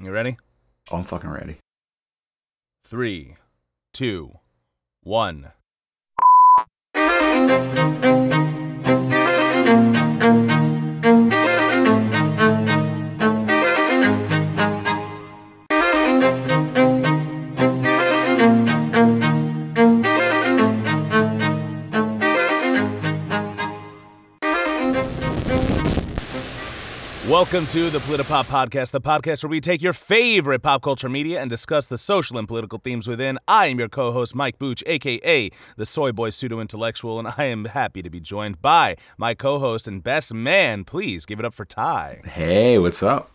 You ready? Oh, I'm fucking ready. Three, two, one. Welcome to the Politipop Podcast, the podcast where we take your favorite pop culture media and discuss the social and political themes within. I am your co-host, Mike Booch, aka the Soy Boy Pseudo Intellectual, and I am happy to be joined by my co-host and best man. Please give it up for Ty. Hey, what's up?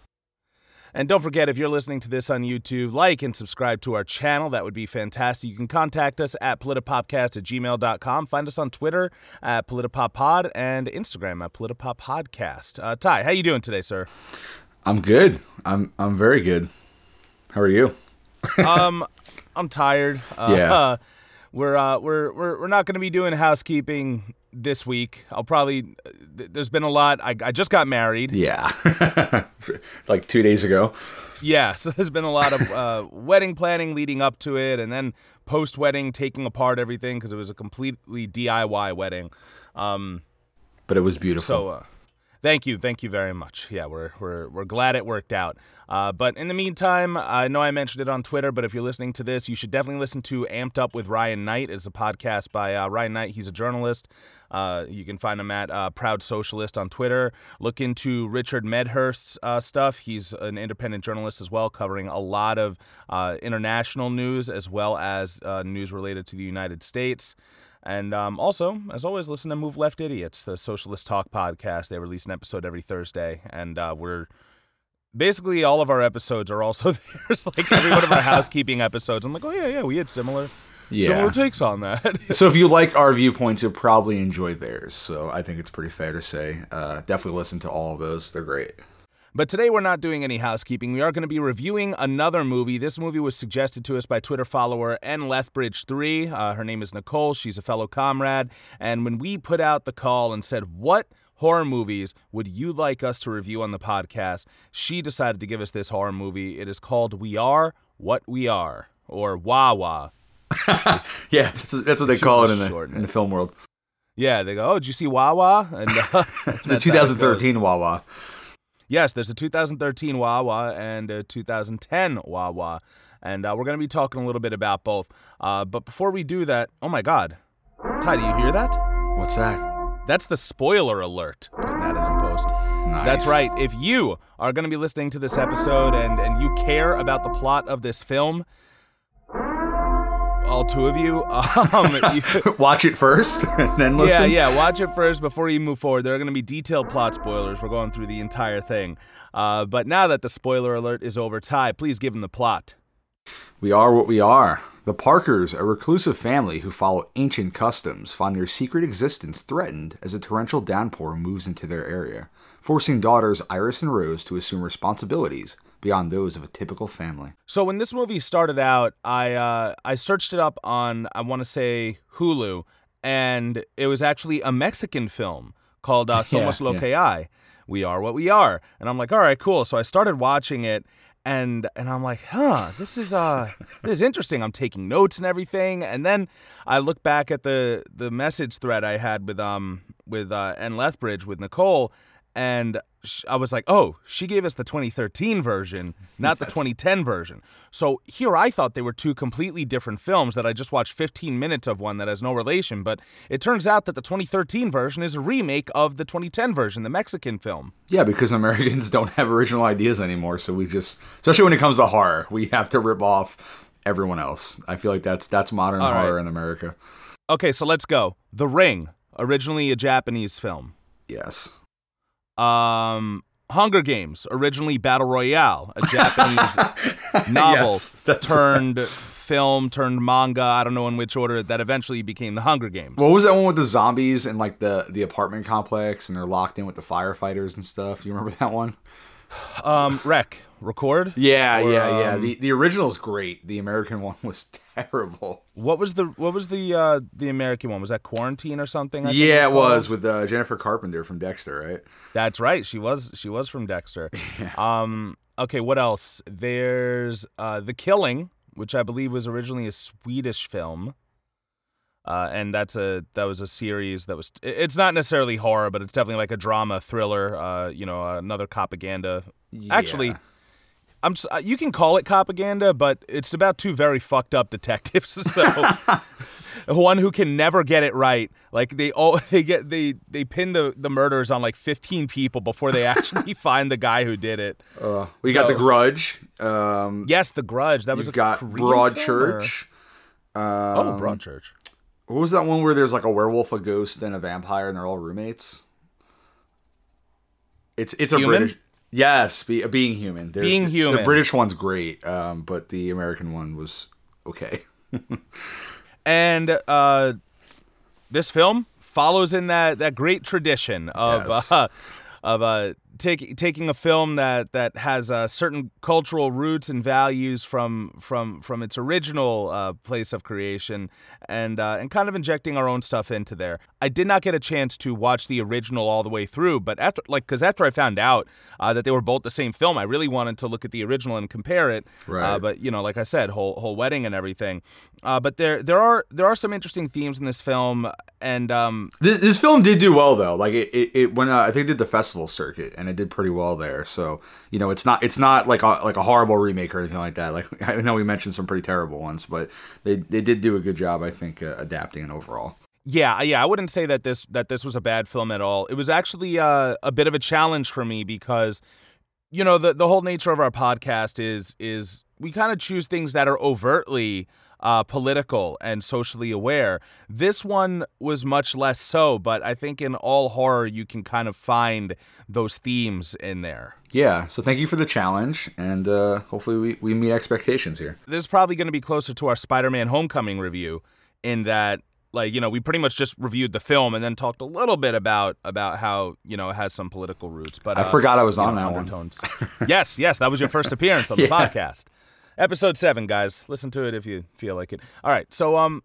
And don't forget, if you're listening to this on YouTube, like and subscribe to our channel. That would be fantastic. You can contact us at politipopcast at gmail.com. Find us on Twitter at politipoppod and Instagram at politipoppodcast. Uh, Ty, how you doing today, sir? I'm good. I'm I'm very good. How are you? um, I'm tired. Uh, Yeah. we're uh, we're we're we're not going to be doing housekeeping this week. I'll probably. th- There's been a lot. I I just got married. Yeah. like two days ago. Yeah, so there's been a lot of uh, wedding planning leading up to it, and then post wedding taking apart everything because it was a completely DIY wedding. Um, But it was beautiful. so uh, thank you, thank you very much. Yeah, we're we're we're glad it worked out. Uh, but in the meantime, I know I mentioned it on Twitter, but if you're listening to this, you should definitely listen to Amped Up with Ryan Knight. It's a podcast by uh, Ryan Knight. He's a journalist. Uh, you can find him at uh, Proud Socialist on Twitter. Look into Richard Medhurst's uh, stuff. He's an independent journalist as well, covering a lot of uh, international news as well as uh, news related to the United States. And um, also, as always, listen to Move Left Idiots, the Socialist Talk podcast. They release an episode every Thursday, and uh, we're basically all of our episodes are also theirs. like every one of our housekeeping episodes. I'm like, oh yeah, yeah, we had similar similar takes on that. So if you like our viewpoints, you'll probably enjoy theirs. So I think it's pretty fair to say. Uh, definitely listen to all of those. They're great. But today we're not doing any housekeeping. We are going to be reviewing another movie. This movie was suggested to us by Twitter follower N Lethbridge3. Uh, her name is Nicole. She's a fellow comrade. And when we put out the call and said, "What horror movies would you like us to review on the podcast?" she decided to give us this horror movie. It is called We Are What We Are, or Wawa. Yeah, that's, that's what they call it in the shorten in the film world. Yeah, they go, "Oh, did you see Wawa?" And uh, The that's how it 2013 Wawa. Yes, there's a 2013 Wawa and a 2010 Wawa, and uh, we're going to be talking a little bit about both. Uh, but before we do that, oh my God, Ty, do you hear that? What's that? That's the spoiler alert. Putting that in post. Nice. That's right. If you are going to be listening to this episode and and you care about the plot of this film, all two of you, um, you Watch it first and then listen. yeah. Yeah, watch it first before you move forward. There are going to be detailed plot spoilers. We're going through the entire thing. Uh, but now that the spoiler alert is over, Ty, please give him the plot. We are what we are. The Parkers, a reclusive family who follow ancient customs, find their secret existence threatened as a torrential downpour moves into their area, forcing daughters Iris and Rose to assume responsibilities beyond those of a typical family. So when this movie started out, I uh, I searched it up on I want to say Hulu, and it was actually a Mexican film called uh, Somos Lo yeah. Que Hay. We are what we are, and I'm like, all right, cool. So I started watching it, and and I'm like, huh, this is uh this is interesting. I'm taking notes and everything, and then I look back at the the message thread I had with um with uh, N Lethbridge with Nicole, and I was like, oh, she gave us the 2013 version, not the 2010 version. So here I thought they were two completely different films that I just watched 15 minutes of one that has no relation, but it turns out that the 2013 version is a remake of the 2010 version, the Mexican film. Yeah, because Americans don't have original ideas anymore, so we just, especially when it comes to horror, we have to rip off everyone else. I feel like that's that's modern All right. horror in America. Okay, so let's go. The Ring, originally a Japanese film. Yes. Um, Hunger Games, originally Battle Royale, a Japanese novel Yes, turned film turned manga. I don't know in which order that eventually became the Hunger Games. What was that one with the zombies and like the the apartment complex and they're locked in with the firefighters and stuff? Do you remember that one? um, Rec, record. Yeah, Or, yeah, yeah. um, The the original is great. The American one was terrible. What was the what was the uh, the American one? Was that Quarantine or something? I think yeah, it was called? with uh, Jennifer Carpenter from Dexter, right? That's right. She was she was from Dexter. Um. Okay. What else? There's uh, The Killing, which I believe was originally a Swedish film. Uh, and that's a that was a series that was. It's not necessarily horror, but it's definitely like a drama thriller. Uh, you know, another propaganda. Actually, Yeah. I'm. s- uh, You can call it propaganda, but it's about two very fucked up detectives. So one who can never get it right. Like they all they get they they pin the the murders on like 15 people before they actually find the guy who did it. Uh, we got The Grudge. Um, Yes, The Grudge. That was a got Korean Broadchurch. Um, oh, Broadchurch. What was that one where there's like a werewolf, a ghost, and a vampire, and they're all roommates? It's it's a Human? British. Yes, be, being human. Being human. The British one's great, um, but the American one was okay. And uh, this film follows in that, that great tradition of Yes. uh, of uh, taking taking a film that that has uh, certain cultural roots and values from from from its original uh, place of creation, and uh, and kind of injecting our own stuff into there. I did not get a chance to watch the original all the way through, but after like because after I found out uh, that they were both the same film, I really wanted to look at the original and compare it. Uh, Right. but you know, like I said, whole whole wedding and everything. Uh, but there there are there are some interesting themes in this film, and um, This, this film did do well though. Like it, it, it went. Uh, I think it did the festival circuit, and it did pretty well there. So you know, it's not it's not like a like a horrible remake or anything like that. Like I know we mentioned some pretty terrible ones, but they they did do a good job. I think uh, adapting it overall. Yeah, yeah, I wouldn't say that this that this was a bad film at all. It was actually uh, a bit of a challenge for me because you know the the whole nature of our podcast is is we kind of choose things that are overtly uh, political and socially aware. This one was much less so, but I think in all horror you can kind of find those themes in there. Yeah. So thank you for the challenge, and uh, hopefully we, we meet expectations here. This is probably going to be closer to our Spider-Man Homecoming review in that like you know we pretty much just reviewed the film and then talked a little bit about about how you know it has some political roots but I uh, forgot I was on know, that one. yes yes that was your first appearance on the Yeah. podcast episode 7 guys listen to it if you feel like it all right so um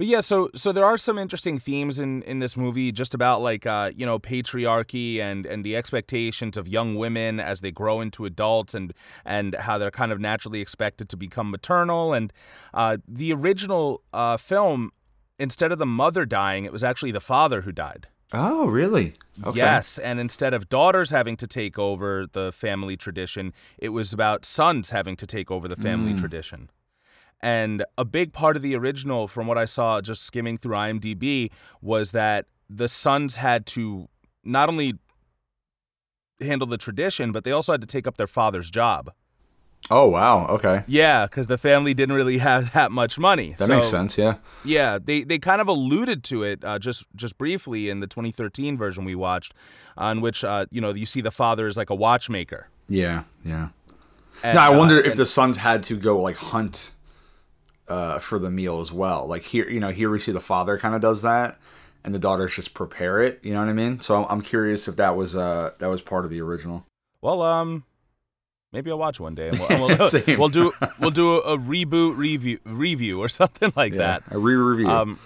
but yeah, so so there are some interesting themes in, in this movie, just about like uh, you know patriarchy and, and the expectations of young women as they grow into adults, and and how they're kind of naturally expected to become maternal. And uh, the original uh, film, instead of the mother dying, it was actually the father who died. Oh, really? Okay. Yes, and instead of daughters having to take over the family tradition, it was about sons having to take over the family hmm. tradition. And a big part of the original, from what I saw just skimming through IMDb, was that the sons had to not only handle the tradition, but they also had to take up their father's job. Oh, wow. Okay. Yeah, because the family didn't really have that much money. That So- makes sense. Yeah. yeah, they they kind of alluded to it uh, just just briefly in the 2013 version we watched, on which uh, you know you see the father is like a watchmaker. Yeah. Yeah. And, now I uh, wonder if and- the sons had to go like hunt uh, for the meal as well. Like here, you know, here we see the father kind of does that, and the daughters just prepare it. You know what I mean? So I'm, I'm curious if that was uh that was part of the original. well, um, maybe I'll watch one day and we'll, and we'll, Same. we'll do we'll do a, reboot review review or something like Yeah, that. a re-review. Um,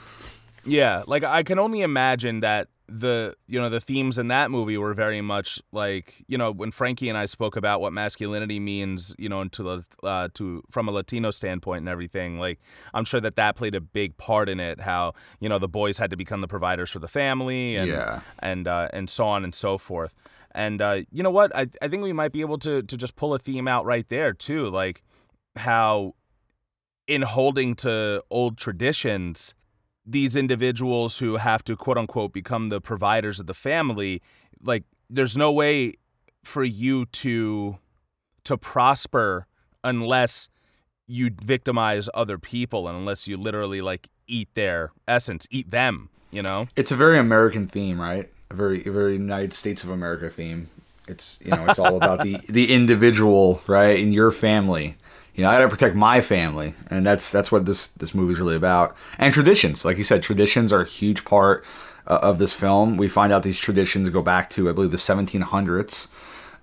yeah, like I can only imagine that the you know the themes in that movie were very much like you know when Frankie and I spoke about what masculinity means you know the uh, to from a Latino standpoint and everything like I'm sure that that played a big part in it how you know the boys had to become the providers for the family and Yeah. and uh, and so on and so forth and uh, you know what I I think we might be able to to just pull a theme out right there too like how in holding to old traditions these individuals who have to quote unquote become the providers of the family like there's no way for you to to prosper unless you victimize other people and unless you literally like eat their essence eat them you know it's a very American theme, right? A very a very United States of America theme. It's you know it's all about the the individual, right? In your family. You know, I gotta protect my family, and that's that's what this this movie's really about. And traditions, like you said, traditions are a huge part uh, of this film. We find out these traditions go back to I believe the 1700s.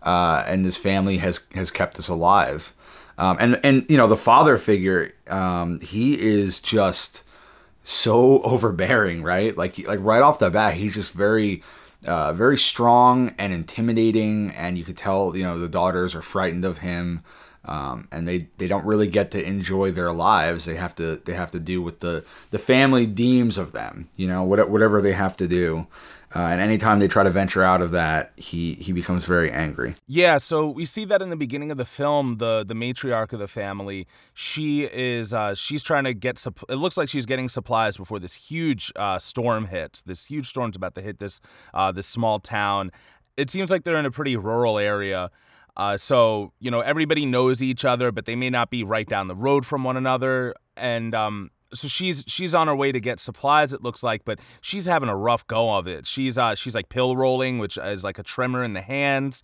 uh, and this family has has kept us alive. Um, and and you know the father figure, um, he is just so overbearing, right? Like like right off the bat, he's just very uh, very strong and intimidating, and you could tell you know the daughters are frightened of him. Um, and they, they don't really get to enjoy their lives. They have to they have to do what the the family deems of them. You know, whatever they have to do. Uh, and anytime they try to venture out of that, he he becomes very angry. Yeah, so we see that in the beginning of the film, the the matriarch of the family, she is uh, she's trying to get. Supp- it looks like she's getting supplies before this huge uh, storm hits. This huge storm's about to hit this uh, this small town. It seems like they're in a pretty rural area. Uh, so you know everybody knows each other, but they may not be right down the road from one another. And um, so she's she's on her way to get supplies it looks like but she's having a rough go of it. She's uh she's like pill rolling which is like a tremor in the hands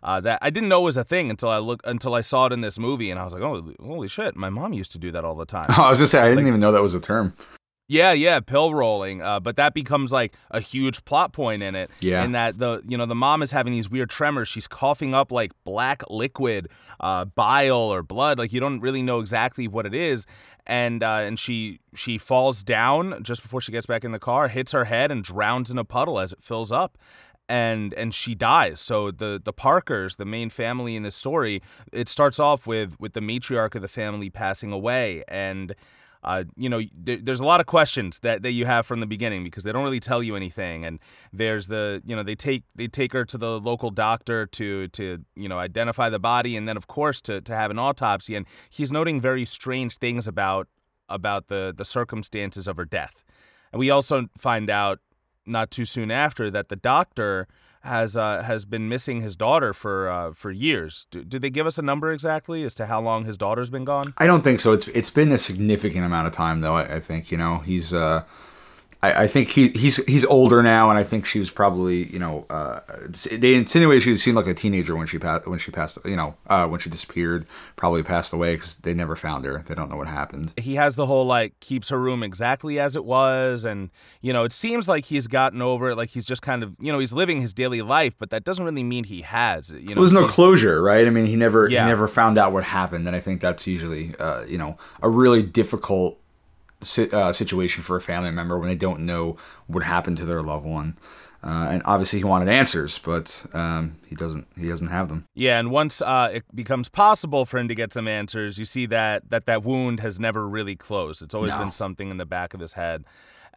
uh, that I didn't know was a thing until I look until I saw it in this movie and I was like oh holy shit my mom used to do that all the time. I was just say I didn't like, even know that was a term yeah, yeah, pill rolling. Uh, but that becomes like a huge plot point in it. Yeah. In that the you know the mom is having these weird tremors. She's coughing up like black liquid, uh, bile or blood. Like you don't really know exactly what it is. And uh, and she she falls down just before she gets back in the car, hits her head and drowns in a puddle as it fills up and and she dies. So the the Parkers, the main family in this story, it starts off with with the matriarch of the family passing away, and uh, you know, th- there's a lot of questions that, that you have from the beginning because they don't really tell you anything. And there's the, you know, they take they take her to the local doctor to to you know identify the body, and then of course to to have an autopsy. And he's noting very strange things about about the the circumstances of her death. And we also find out not too soon after that the doctor has uh, has been missing his daughter for uh, for years. Do, do, they give us a number exactly as to how long his daughter's been gone? I don't think so. It's it's been a significant amount of time though. I, I think you know he's uh, I, I think he, he's he's older now, and I think she was probably you know uh, they insinuated she seemed like a teenager when she passed when she passed you know uh, when she disappeared, probably passed away because they never found her. They don't know what happened. He has the whole like keeps her room exactly as it was, and you know it seems like he's gotten over it. Like he's just kind of you know he's living his daily life, but that doesn't really mean he has. You know, well, there's no closure, right? I mean, he never yeah. he never found out what happened, and I think that's usually uh, you know a really difficult uh, situation for a family member when they don't know what happened to their loved one. Uh, and obviously, he wanted answers, but um, he doesn't. He doesn't have them. Yeah, and once uh, it becomes possible for him to get some answers, you see that that that wound has never really closed. It's always no. been something in the back of his head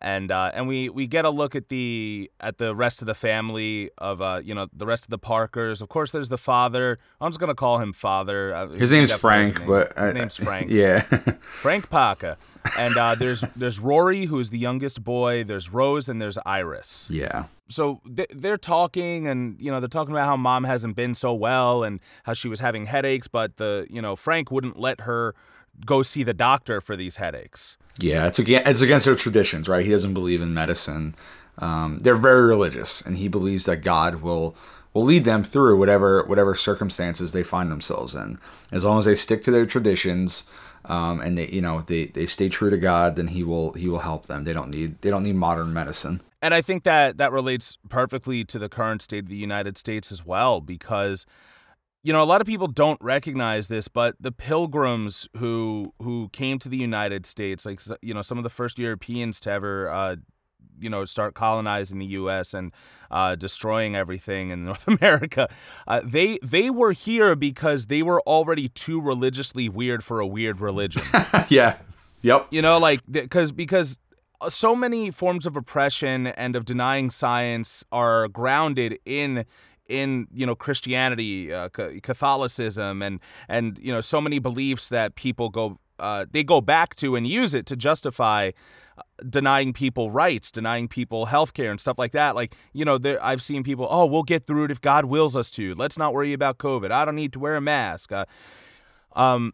and uh, and we we get a look at the at the rest of the family of uh, you know the rest of the Parkers. Of course, there's the father. I'm just gonna call him father. Uh, his name's Frank, his name. but his name's Frank. Yeah, Frank Parker. And uh, there's there's Rory, who's the youngest boy. There's Rose, and there's Iris. Yeah. So they're talking, and you know they're talking about how mom hasn't been so well, and how she was having headaches, but the you know Frank wouldn't let her go see the doctor for these headaches. Yeah, it's against it's against their traditions, right? He doesn't believe in medicine. Um, they're very religious, and he believes that God will will lead them through whatever whatever circumstances they find themselves in, as long as they stick to their traditions. Um, and they, you know, they, they stay true to God, then He will He will help them. They don't need they don't need modern medicine. And I think that that relates perfectly to the current state of the United States as well, because you know, a lot of people don't recognize this, but the pilgrims who who came to the United States, like you know, some of the first Europeans to ever, uh, you know, start colonizing the U.S. and uh, destroying everything in North America, uh, they they were here because they were already too religiously weird for a weird religion. yeah. Yep. You know, like because because so many forms of oppression and of denying science are grounded in in you know Christianity, uh, Catholicism, and and you know so many beliefs that people go uh, they go back to and use it to justify uh, denying people rights, denying people health care and stuff like that. Like, you know, there, I've seen people, oh, we'll get through it if God wills us to. Let's not worry about COVID. I don't need to wear a mask. Uh, um,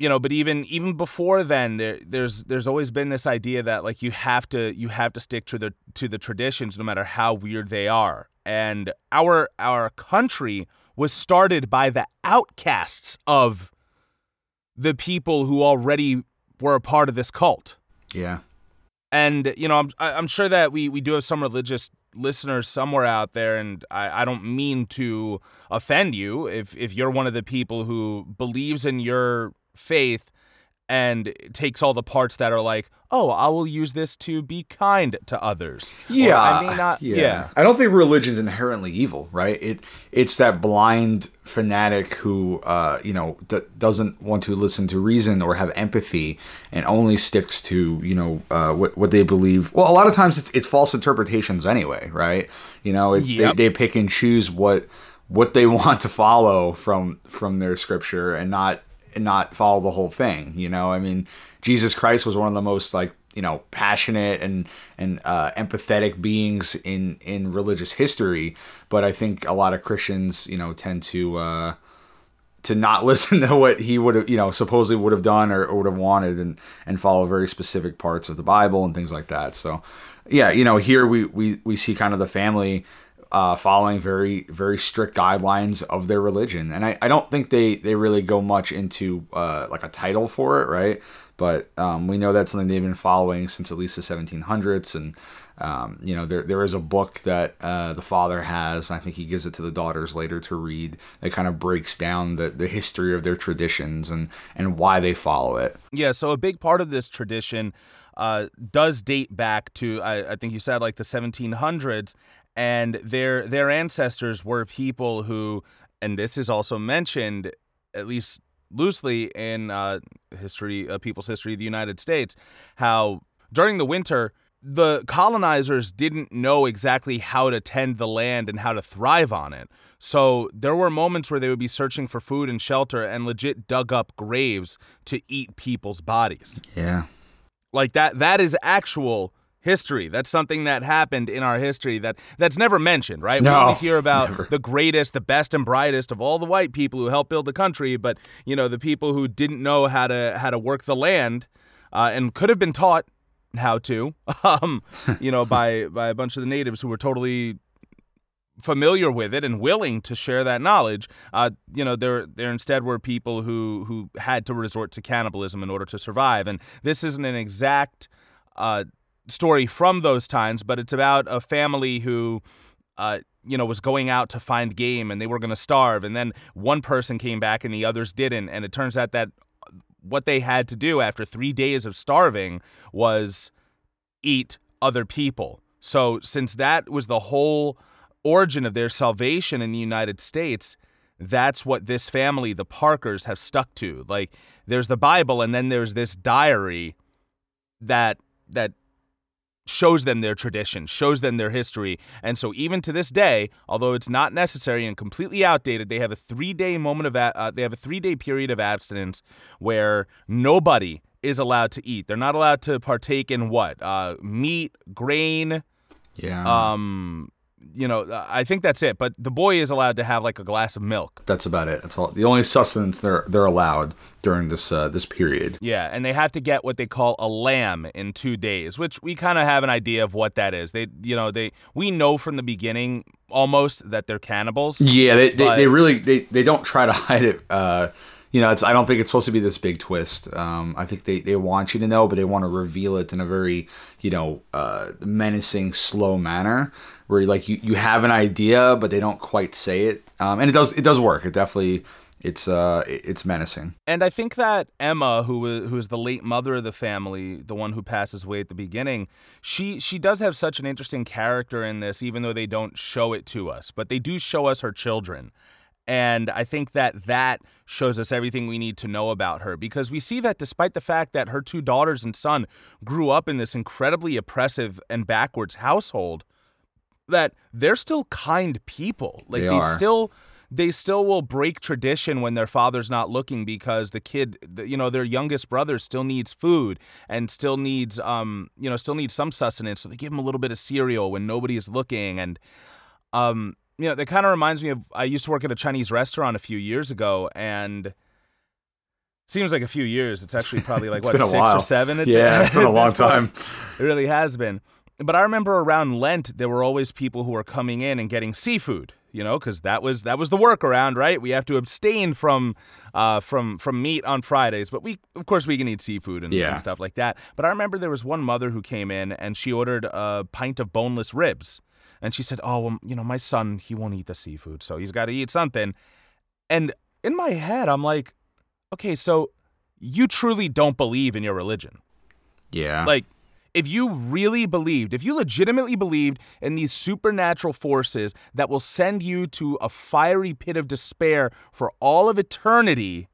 you know, but even even before then, there there's there's always been this idea that like you have to you have to stick to the to the traditions no matter how weird they are and our our country was started by the outcasts of the people who already were a part of this cult. Yeah. And you know, I'm I'm sure that we we do have some religious listeners somewhere out there, and I, I don't mean to offend you if if you're one of the people who believes in your faith and takes all the parts that are like, oh, I will use this to be kind to others. Yeah, Or I may not. Yeah. Yeah. I don't think religion's inherently evil, right? It it's that blind fanatic who, uh, you know, d- doesn't want to listen to reason or have empathy, and only sticks to you know uh, what what they believe. Well, a lot of times it's it's false interpretations anyway, right? You know, it, Yep. they they pick and choose what what they want to follow from from their scripture and not and not follow the whole thing. You know, I mean, Jesus Christ was one of the most like you know passionate and and uh, empathetic beings in in religious history. But I think a lot of Christians, you know, tend to uh, to not listen to what he would have, you know, supposedly would have done or, or would have wanted, and and follow very specific parts of the Bible and things like that. So, yeah, you know, here we we we see kind of the family uh, following very very strict guidelines of their religion, and I, I don't think they they really go much into uh, like a title for it, right? But um, we know that's something they've been following since at least the 1700s, and um, you know there there is a book that uh, the father has, and I think he gives it to the daughters later to read. That kind of breaks down the, the history of their traditions and and why they follow it. Yeah, so a big part of this tradition uh, does date back to I, I think you said like the 1700s, and their their ancestors were people who, and this is also mentioned at least loosely in uh, history, uh, people's history of the United States, how during the winter the colonizers didn't know exactly how to tend the land and how to thrive on it. So there were moments where they would be searching for food and shelter and legit dug up graves to eat people's bodies. Yeah. Like that that is actual history. That's something that happened in our history that that's never mentioned, right? No, we only hear about never. the greatest, the best and brightest of all the white people who helped build the country, but you know, the people who didn't know how to how to work the land uh, and could have been taught how to, um, you know, by by a bunch of the natives who were totally familiar with it and willing to share that knowledge. Uh, you know, there there instead were people who who had to resort to cannibalism in order to survive. And this isn't an exact uh, story from those times, but it's about a family who. Uh, you know, was going out to find game and they were going to starve. And then one person came back and the others didn't. And it turns out that what they had to do after three days of starving was eat other people. So, since that was the whole origin of their salvation in the United States, that's what this family, the Parkers, have stuck to. Like, there's the Bible, and then there's this diary that that shows them their tradition, shows them their history. And so even to this day, although it's not necessary and completely outdated, they have a 3-day moment of uh, they have a 3-day period of abstinence where nobody is allowed to eat. They're not allowed to partake in what? Uh, meat, grain, Yeah. um you know, I think that's it, but the boy is allowed to have like a glass of milk. That's about it. That's all. The only sustenance they're they're allowed during this uh, this period. Yeah, and they have to get what they call a lamb in 2 days, which we kind of have an idea of what that is. They you know, they we know from the beginning almost that they're cannibals. Yeah, they, they, they really they, they don't try to hide it. Uh, you know, it's I don't think it's supposed to be this big twist. Um, I think they, they want you to know, but they want to reveal it in a very you know uh, menacing, slow manner where like you, you have an idea, but they don't quite say it. Um, and it does it does work. It definitely it's uh it's menacing. And I think that Emma, who who is the late mother of the family, the one who passes away at the beginning, she she does have such an interesting character in this, even though they don't show it to us, but they do show us her children. And I think that that shows us everything we need to know about her because we see that despite the fact that her two daughters and son grew up in this incredibly oppressive and backwards household, that they're still kind people. Like They they, still they still will break tradition when their father's not looking because the kid you know their youngest brother still needs food and still needs um you know still needs some sustenance so they give him a little bit of cereal when nobody is looking and um you know that kind of reminds me of I used to work at a Chinese restaurant a few years ago and seems like a few years it's actually probably like It's what been a 6 while. or 7 at Yeah, it's been a long time. It really has been. But I remember around Lent, there were always people who were coming in and getting seafood. You know, because that was that was the workaround, right? We have to abstain from uh, from from meat on Fridays, but we of course we can eat seafood and, Yeah. and stuff like that. But I remember there was one mother who came in and she ordered a pint of boneless ribs. And she said, "Oh, well, you know, my son, he won't eat the seafood, so he's got to eat something." And in my head, I'm like, "Okay, so you truly don't believe in your religion." Yeah. Like, if you really believed, if you legitimately believed in these supernatural forces that will send you to a fiery pit of despair for all of eternity,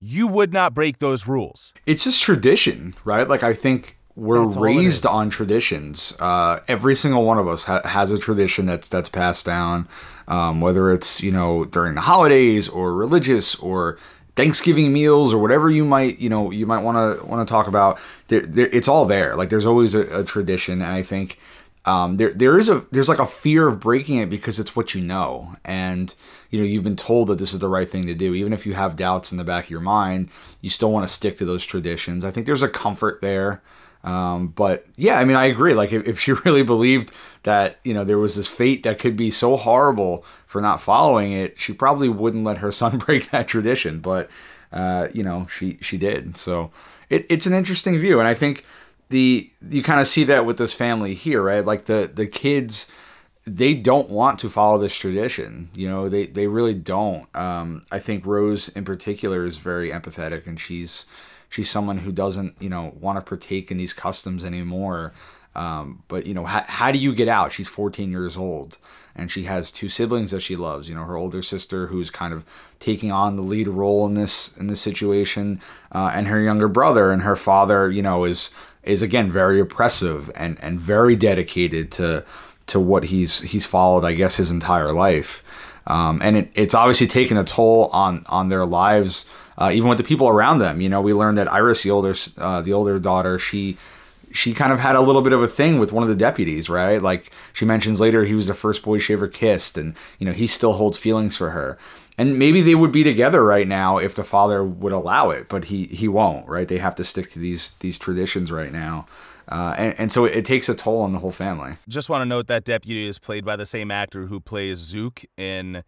you would not break those rules. it's just tradition, right? Like I think we're That's raised on traditions. Uh, every single one of us ha- has a tradition that's that's passed down, um, whether it's you know during the holidays or religious or Thanksgiving meals or whatever you might you know you might want to want to talk about. There, there, it's all there. Like there's always a, a tradition, and I think um, there there is a there's like a fear of breaking it because it's what you know, and you know you've been told that this is the right thing to do. Even if you have doubts in the back of your mind, you still want to stick to those traditions. I think there's a comfort there. Um, but yeah, I mean, I agree. Like if, if she really believed that you know there was this fate that could be so horrible for not following it, she probably wouldn't let her son break that tradition. But uh, you know, she she did. So it, it's an interesting view, and I think the you kind of see that with this family here, right? Like the the kids they don't want to follow this tradition. You know, they they really don't. Um, I think Rose in particular is very empathetic, and she's she's someone who doesn't you know want to partake in these customs anymore. Um, but you know, how, how do you get out? She's 14 years old, and she has two siblings that she loves. You know, her older sister who's kind of taking on the lead role in this in this situation, uh, and her younger brother, and her father. You know, is is again very oppressive and and very dedicated to to what he's he's followed, I guess, his entire life. Um, and it, it's obviously taken a toll on on their lives, uh, even with the people around them. You know, we learned that Iris, the older uh, the older daughter, she she kind of had a little bit of a thing with one of the deputies, right? Like she mentions later, he was the first boy she ever kissed, and you know he still holds feelings for her. And maybe they would be together right now if the father would allow it, but he he won't, right? They have to stick to these these traditions right now. Uh, and, and so it, it takes a toll on the whole family. Just want to note that deputy is played by the same actor who plays Zook in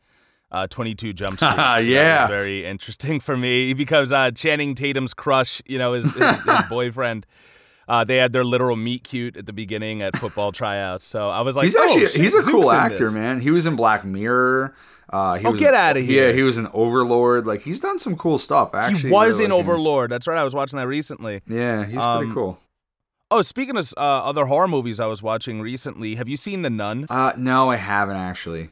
uh, 22 Jump Street. So Yeah. very interesting for me because uh, Channing Tatum's crush, you know, his, his, his boyfriend. Uh, they had their literal meet cute at the beginning at football tryouts, so I was like, he's oh, actually shit, he's a cool actor, this. man. He was in Black Mirror. Uh, he Oh, was get outta here. Yeah, he was an Overlord. Like he's done some cool stuff. I He Actually, was in like him. Overlord. That's right. I was watching that recently. Yeah, he's Um, pretty cool. Oh, speaking of uh, other horror movies I was watching recently, have you seen The Nun? Uh, no, I haven't actually.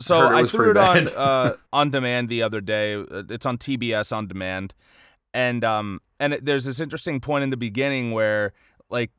So I was threw it on uh, on demand the other day. Uh, It's on TBS on demand, and um and it, there's this interesting point in the beginning where like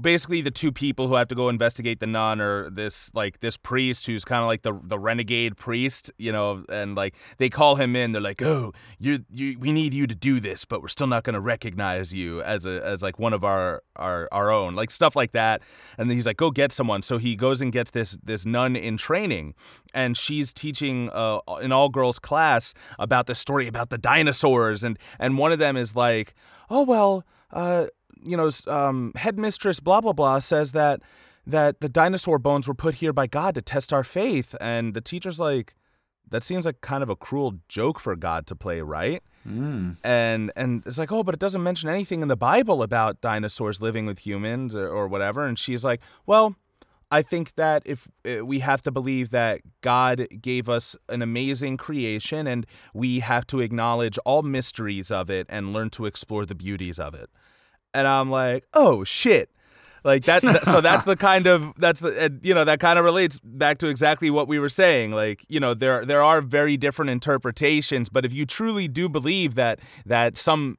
basically the two people who have to go investigate the nun are this like this priest who's kind of like the the renegade priest, you know, and like they call him in. They're like, "Oh, you you we need you to do this, but we're still not going to recognize you as a as like one of our our our own, like stuff like that." And he's like, "Go get someone." So he goes and gets this this nun in training, and she's teaching uh, an all girls class about the story about the dinosaurs, and and one of them is like, "Oh well." Uh, you know, um, headmistress blah blah blah says that that the dinosaur bones were put here by God to test our faith, and the teacher's like, that seems like kind of a cruel joke for God to play, right? Mm. And and it's like, oh, but it doesn't mention anything in the Bible about dinosaurs living with humans or, or whatever. And she's like, well. I think that if uh, we have to believe that God gave us an amazing creation and we have to acknowledge all mysteries of it and learn to explore the beauties of it and I'm like, oh shit. Like that, that- so that's the kind of that's the and, you know that kind of relates back to exactly what we were saying. Like you know there there are very different interpretations, but if you truly do believe that that some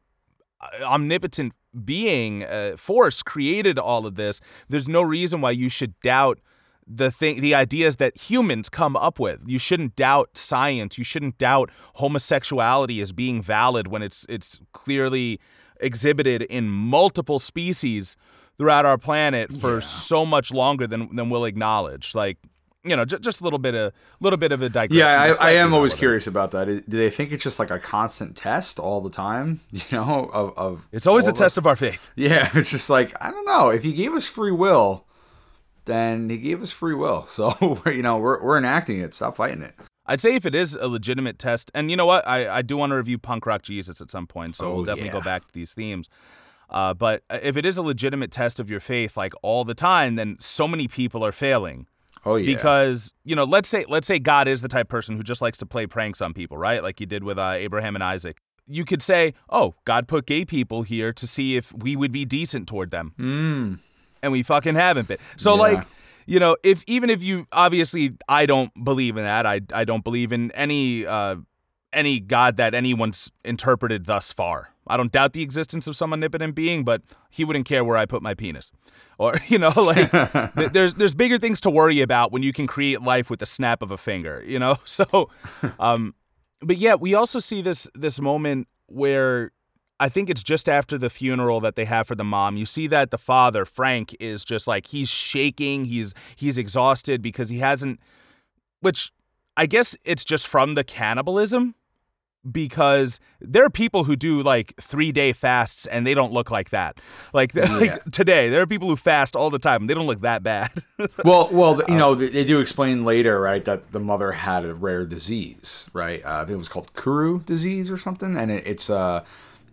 uh, omnipotent being uh, force created all of this, there's no reason why you should doubt the thing the ideas that humans come up with. You shouldn't doubt science. You shouldn't doubt homosexuality as being valid when it's it's clearly exhibited in multiple species throughout our planet for Yeah. so much longer than than we'll acknowledge. Like you know, just, just a little bit of little bit of a digression. Yeah, I, I am always curious about that. Do they think it's just like a constant test all the time? You know, of, of It's always a test us? of our faith. Yeah, it's just like I don't know. If he gave us free will, then he gave us free will. So you know, we're we're enacting it. Stop fighting it. I'd say if it is a legitimate test, and you know what, I, I do want to review Punk Rock Jesus at some point, so Oh, we'll definitely go back to these themes. Uh, but if it is a legitimate test of your faith, like all the time, then so many people are failing. Oh yeah. because you know let's say let's say god is the type of person who just likes to play pranks on people right like he did with uh, abraham and isaac you could say oh god put gay people here to see if we would be decent toward them Mm. and we fucking haven't been so Yeah. like you know if even if you obviously i don't believe in that. I, I don't believe in any uh, any god that anyone's interpreted thus far. I don't doubt the existence of some omnipotent being but he wouldn't care where i put my penis. Or you know like th- there's there's bigger things to worry about when you can create life with the snap of a finger you know? So um but yeah we also see this this moment where I think it's just after the funeral that they have for the mom. You see that the father, Frank, is just like he's shaking, he's he's exhausted because he hasn't which I guess it's just from the cannibalism because there are people who do like 3-day fasts and they don't look like that. Like, Yeah. like today, there are people who fast all the time. They don't look that bad. Well, well, you know, they they do explain later, right, that the mother had a rare disease, right? Uh, I think it was called Kuru disease or something, and it, it's uh,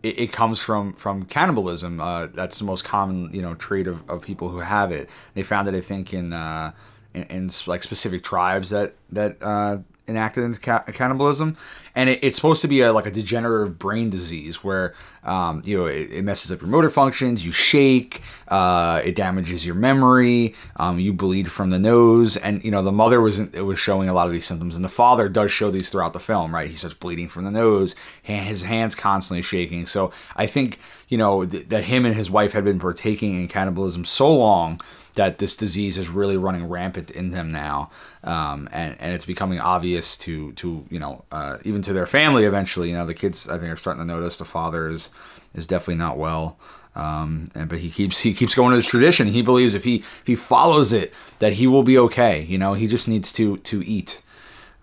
it, it comes from from cannibalism. Uh, that's the most common, you know, trait of, of people who have it. They found it, I think, in uh, in, in like specific tribes that that uh, enacted into ca- cannibalism, and it, it's supposed to be a, like a degenerative brain disease where um, you know it, it messes up your motor functions, you shake, uh, it damages your memory, um, you bleed from the nose, and you know the mother was it was showing a lot of these symptoms, and the father does show these throughout the film, right? He starts bleeding from the nose, his hands constantly shaking. So I think you know th- that him and his wife had been partaking in cannibalism so long that this disease is really running rampant in them now, um, and and it's becoming obvious to to you know uh, even to their family eventually. You know the kids I think are starting to notice the father is is definitely not well. Um, and but he keeps he keeps going to his tradition. He believes if he if he follows it that he will be okay. You know he just needs to to eat.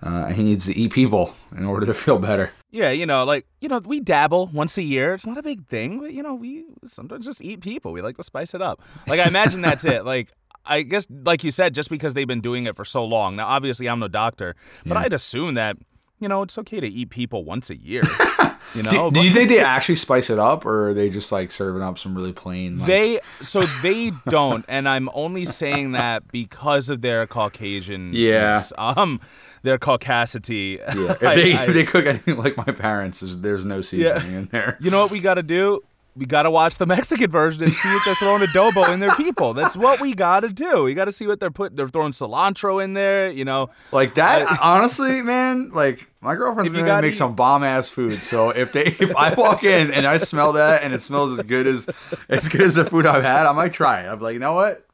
Uh, he needs to eat people in order to feel better. Yeah, you know, like you know, we dabble once a year. It's not a big thing, but you know, we sometimes just eat people. We like to spice it up. Like I imagine that's it. Like I guess, like you said, just because they've been doing it for so long. Now, obviously, I'm no doctor, but I'd assume that you know it's okay to eat people once a year. You know, Do, do you think they actually spice it up, or are they just like serving up some really plain? Like, they so they don't, and I'm only saying that because of their Caucasian. Yeah. Um, their caucasity. yeah, if they I- if they cook anything like my parents, there's, there's no seasoning in there. You know what we got to do? We got to watch the Mexican version and see if they're throwing adobo in their people. That's what we got to do. We got to see what they're putting. They're throwing cilantro in there. You know, Like that, honestly, man. Like my girlfriend's gonna make eat- some bomb ass food. So if they if I walk in and I smell that and it smells as good as as good as the food I've had, I might try it. I'm like, you know what?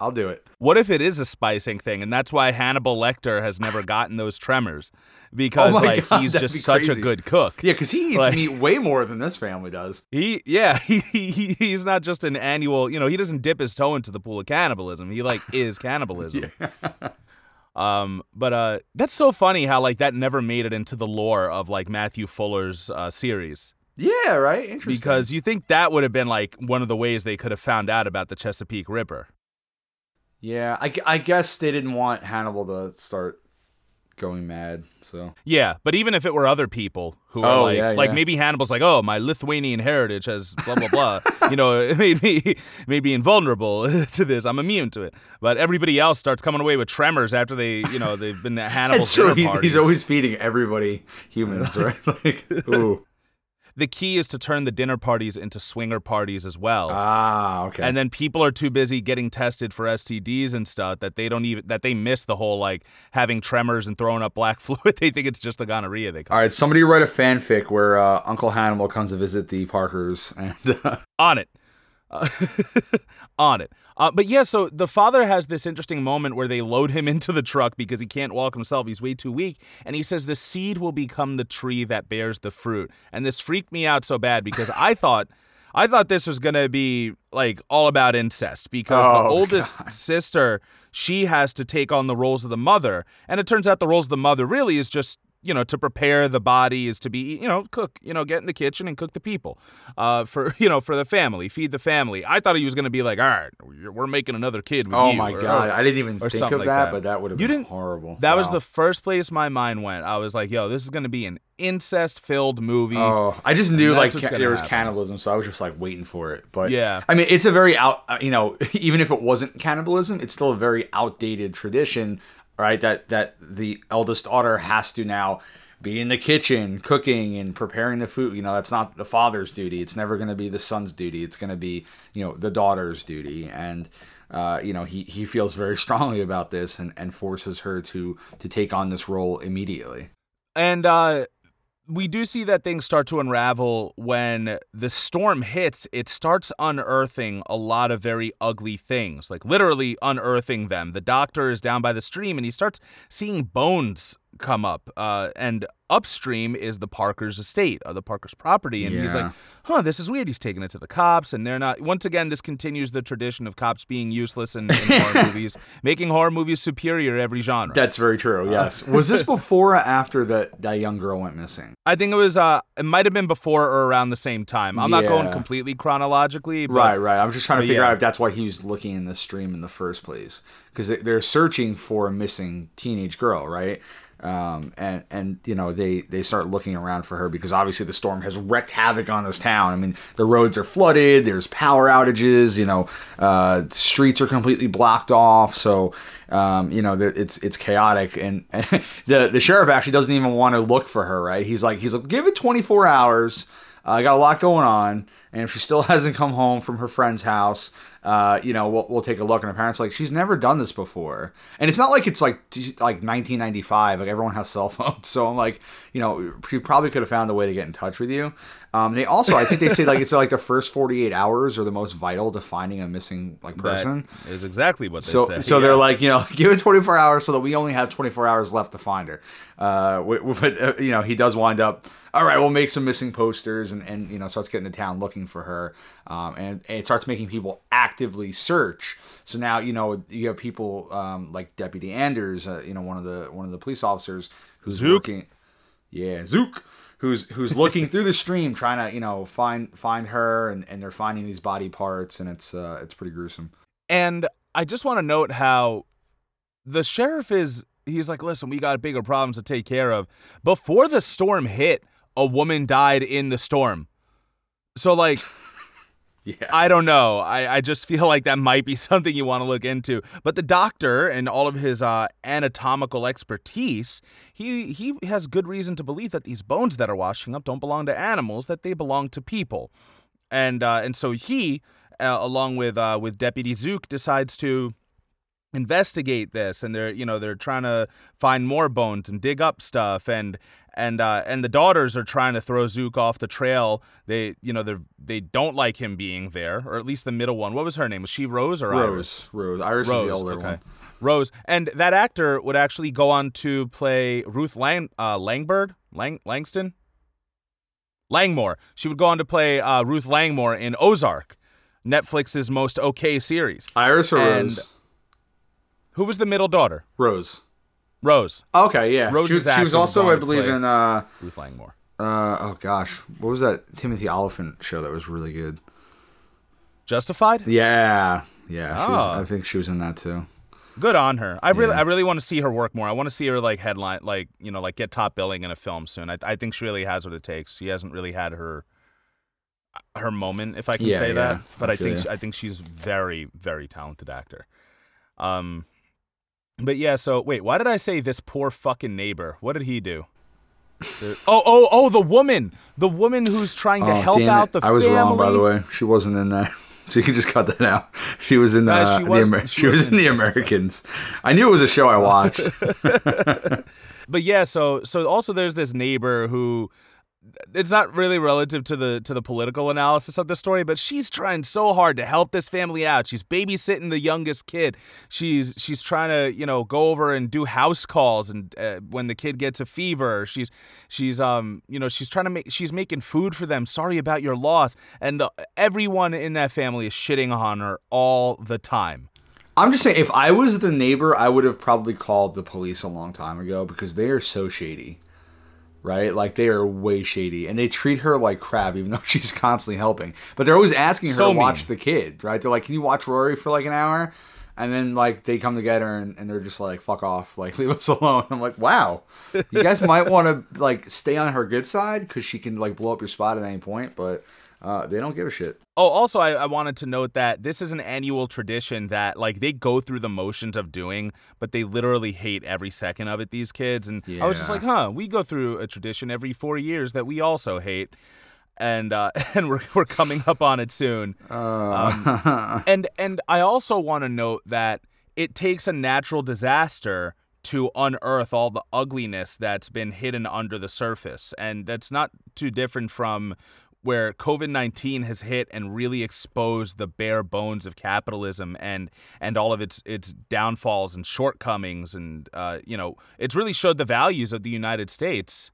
I'll do it. what if it is a spicing thing, and that's why Hannibal Lecter has never gotten those tremors because Oh like God, he's just such a good cook. Yeah, because he eats Like- meat way more than this family does. He, yeah, he, he he's not just an annual. You know, he doesn't dip his toe into the pool of cannibalism. He like is cannibalism. Um, but uh, that's so funny how like that never made it into the lore of like Matthew Fuller's uh, series Yeah, right. Interesting. because you think that would have been like one of the ways they could have found out about the Chesapeake Ripper. Yeah, I, I guess they didn't want Hannibal to start going mad. So Yeah, but even if it were other people who are Oh, like, yeah, like yeah. maybe Hannibal's like, oh, my Lithuanian heritage has blah blah blah. you know, it made me made me invulnerable to this. I'm immune to it. But everybody else starts coming away with tremors after they, you know, they've been at Hannibal's true. dinner He, parties. he's always feeding everybody humans, right? like, ooh, the key is to turn the dinner parties into swinger parties as well. ah, okay. and then people are too busy getting tested for STDs and stuff that they don't even that they miss the whole like having tremors and throwing up black fluid. They think it's just the gonorrhea they All right, somebody write a fanfic where uh, Uncle Hannibal comes to visit the Parkers, and uh, on it. Uh, on it. Uh, but yeah, so the father has this interesting moment where they load him into the truck because he can't walk himself. He's way too weak. And he says, The seed will become the tree that bears the fruit. And this freaked me out so bad because I thought. I thought this was gonna be like all about incest because the Oh, oldest sister, she has to take on the roles of the mother, and it turns out the roles of the mother really is just you know to prepare the body is to be you know cook you know get in the kitchen and cook the people uh, for you know for the family feed the family i thought he was going to be like all right we're making another kid with Oh you," my or- god, or- I didn't even think of like that, that. but that would have been didn't- horrible. that was the first place my mind went i was like yo this is going to be an incest filled movie Oh, I just knew like ca- there was happen. cannibalism, so I was just like waiting for it. But Yeah. I mean, it's a very out. uh, You know, even if it wasn't cannibalism, it's still a very outdated tradition, right? That that the eldest daughter has to now be in the kitchen cooking and preparing the food. You know, that's not the father's duty. It's never going to be the son's duty. It's going to be you know the daughter's duty, and uh, you know he he feels very strongly about this and and forces her to to take on this role immediately. And uh, we do see that things start to unravel when the storm hits. It starts unearthing a lot of very ugly things, like literally unearthing them. The doctor is down by the stream and he starts seeing bones come up. Uh, and upstream is the Parker's estate, or the Parker's property. And he's like, huh, this is weird. He's taking it to the cops, and they're not. Once again, this continues the tradition of cops being useless in, in horror movies, making horror movies superior to every genre. That's very true. Yes. was this before or after that that young girl went missing? I think it was uh it might have been before or around the same time. I'm not going completely chronologically, but Right, right. I'm just trying to figure yeah. out if that's why he was looking in the stream in the first place, because they're searching for a missing teenage girl, right? Um, and and you know they they start looking around for her because obviously the storm has wreaked havoc on this town. I mean the roads are flooded, there's power outages, you know, uh, streets are completely blocked off. So um, you know it's it's chaotic, and, and the the sheriff actually doesn't even want to look for her, right? He's like he's like give it 24 hours. I got a lot going on, and if she still hasn't come home from her friend's house, uh, you know, we'll, we'll take a look. And her parents are like, she's never done this before, and it's not like it's like like 1995, like everyone has cell phones. So I'm like, you know, she probably could have found a way to get in touch with you. Um, they also, I think they say like it's like the first 48 hours are the most vital to finding a missing like person. is exactly what they So, say. so Yeah. they're like, you know, give it 24 hours so that we only have 24 hours left to find her. Uh, wi- wi- but uh, you know, he does wind up. All right, we'll make some missing posters, and and you know, starts getting to town looking for her, um, and, and it starts making people actively search. So now, you know, you have people um, like Deputy Anders, uh, you know, one of the one of the police officers who's Zook. working. Yeah, Zook, who's who's looking through the stream, trying to you know find find her, and, and they're finding these body parts, and it's uh, it's pretty gruesome. And I just want to note how the sheriff is he's like, "Listen, we got bigger problems to take care of." Before the storm hit, a woman died in the storm. So like Yeah. I don't know. I, I just feel like that might be something you want to look into. But the doctor and all of his uh, anatomical expertise, he he has good reason to believe that these bones that are washing up don't belong to animals; that they belong to people. And uh, and so he, uh, along with uh, with Deputy Zook, decides to investigate this and they're you know they're trying to find more bones and dig up stuff and and uh, and the daughters are trying to throw Zook off the trail. They you know they they don't like him being there, or at least the middle one. What was her name? Was she Rose or Iris? Rose, Rose, is the Rose. older Okay. one. Rose. And that actor would actually go on to play Ruth Lang uh, Langbird Lang Langston Langmore. She would go on to play uh, Ruth Langmore in Ozark, Netflix's most okay series. Iris or And- Rose? Who was the middle daughter? Rose. Rose. Okay, yeah. Rose. she, was- she was also, I believe, in uh, Ruth Langmore. uh, oh gosh, what was that Timothy Olyphant show that was really good? Justified? Yeah, yeah. She was, Oh. I think she was in that too. Good on her. I really, Yeah. I really want to see her work more. I want to see her like headline, like you know, like get top billing in a film soon. I, I think she really has what it takes. She hasn't really had her, her moment, if I can Yeah, say yeah. that. But I I, think, I think she's very, very talented actor. Um, but yeah. So wait, why did I say this poor fucking neighbor? What did he do? Oh, oh, oh! The woman, the woman who's trying to oh, help out the I was family. wrong, by the way. She wasn't in that. So you can just cut that out. She was in the, Uh, she the was- Amer- she she, was was in the Americans. I knew it was a show I watched. But yeah, so so also there's this neighbor who it's not really relative to the to the political analysis of the story, but she's trying so hard to help this family out. She's babysitting the youngest kid. She's she's trying to you know go over and do house calls and uh, when the kid gets a fever, she's she's um you know she's trying to make she's making food for them. Sorry about your loss, and the, everyone in that family is shitting on her all the time. I'm just saying, if I was the neighbor, I would have probably called the police a long time ago because they are so shady. Right? Like they are way shady, and they treat her like crap, even though she's constantly helping. But they're always asking her So to watch the kid, right? They're like, "Can you watch Rory for like an hour?" And then like they come together and, and they're just like, "Fuck off, like leave us alone." I'm like, "Wow, you guys might want to like stay on her good side because she can like blow up your spot at any point, but uh, they don't give a shit." Oh, also, I, I wanted to note that this is an annual tradition that, like, they go through the motions of doing, but they literally hate every second of it, these kids. And I was just like, huh, we go through a tradition every four years that we also hate. And uh, and we're, we're coming up on it soon. Uh, And and I also want to note that it takes a natural disaster to unearth all the ugliness that's been hidden under the surface. And that's not too different from where COVID-19 has hit and really exposed the bare bones of capitalism and and all of its its downfalls and shortcomings and uh, you know it's really showed the values of the United States.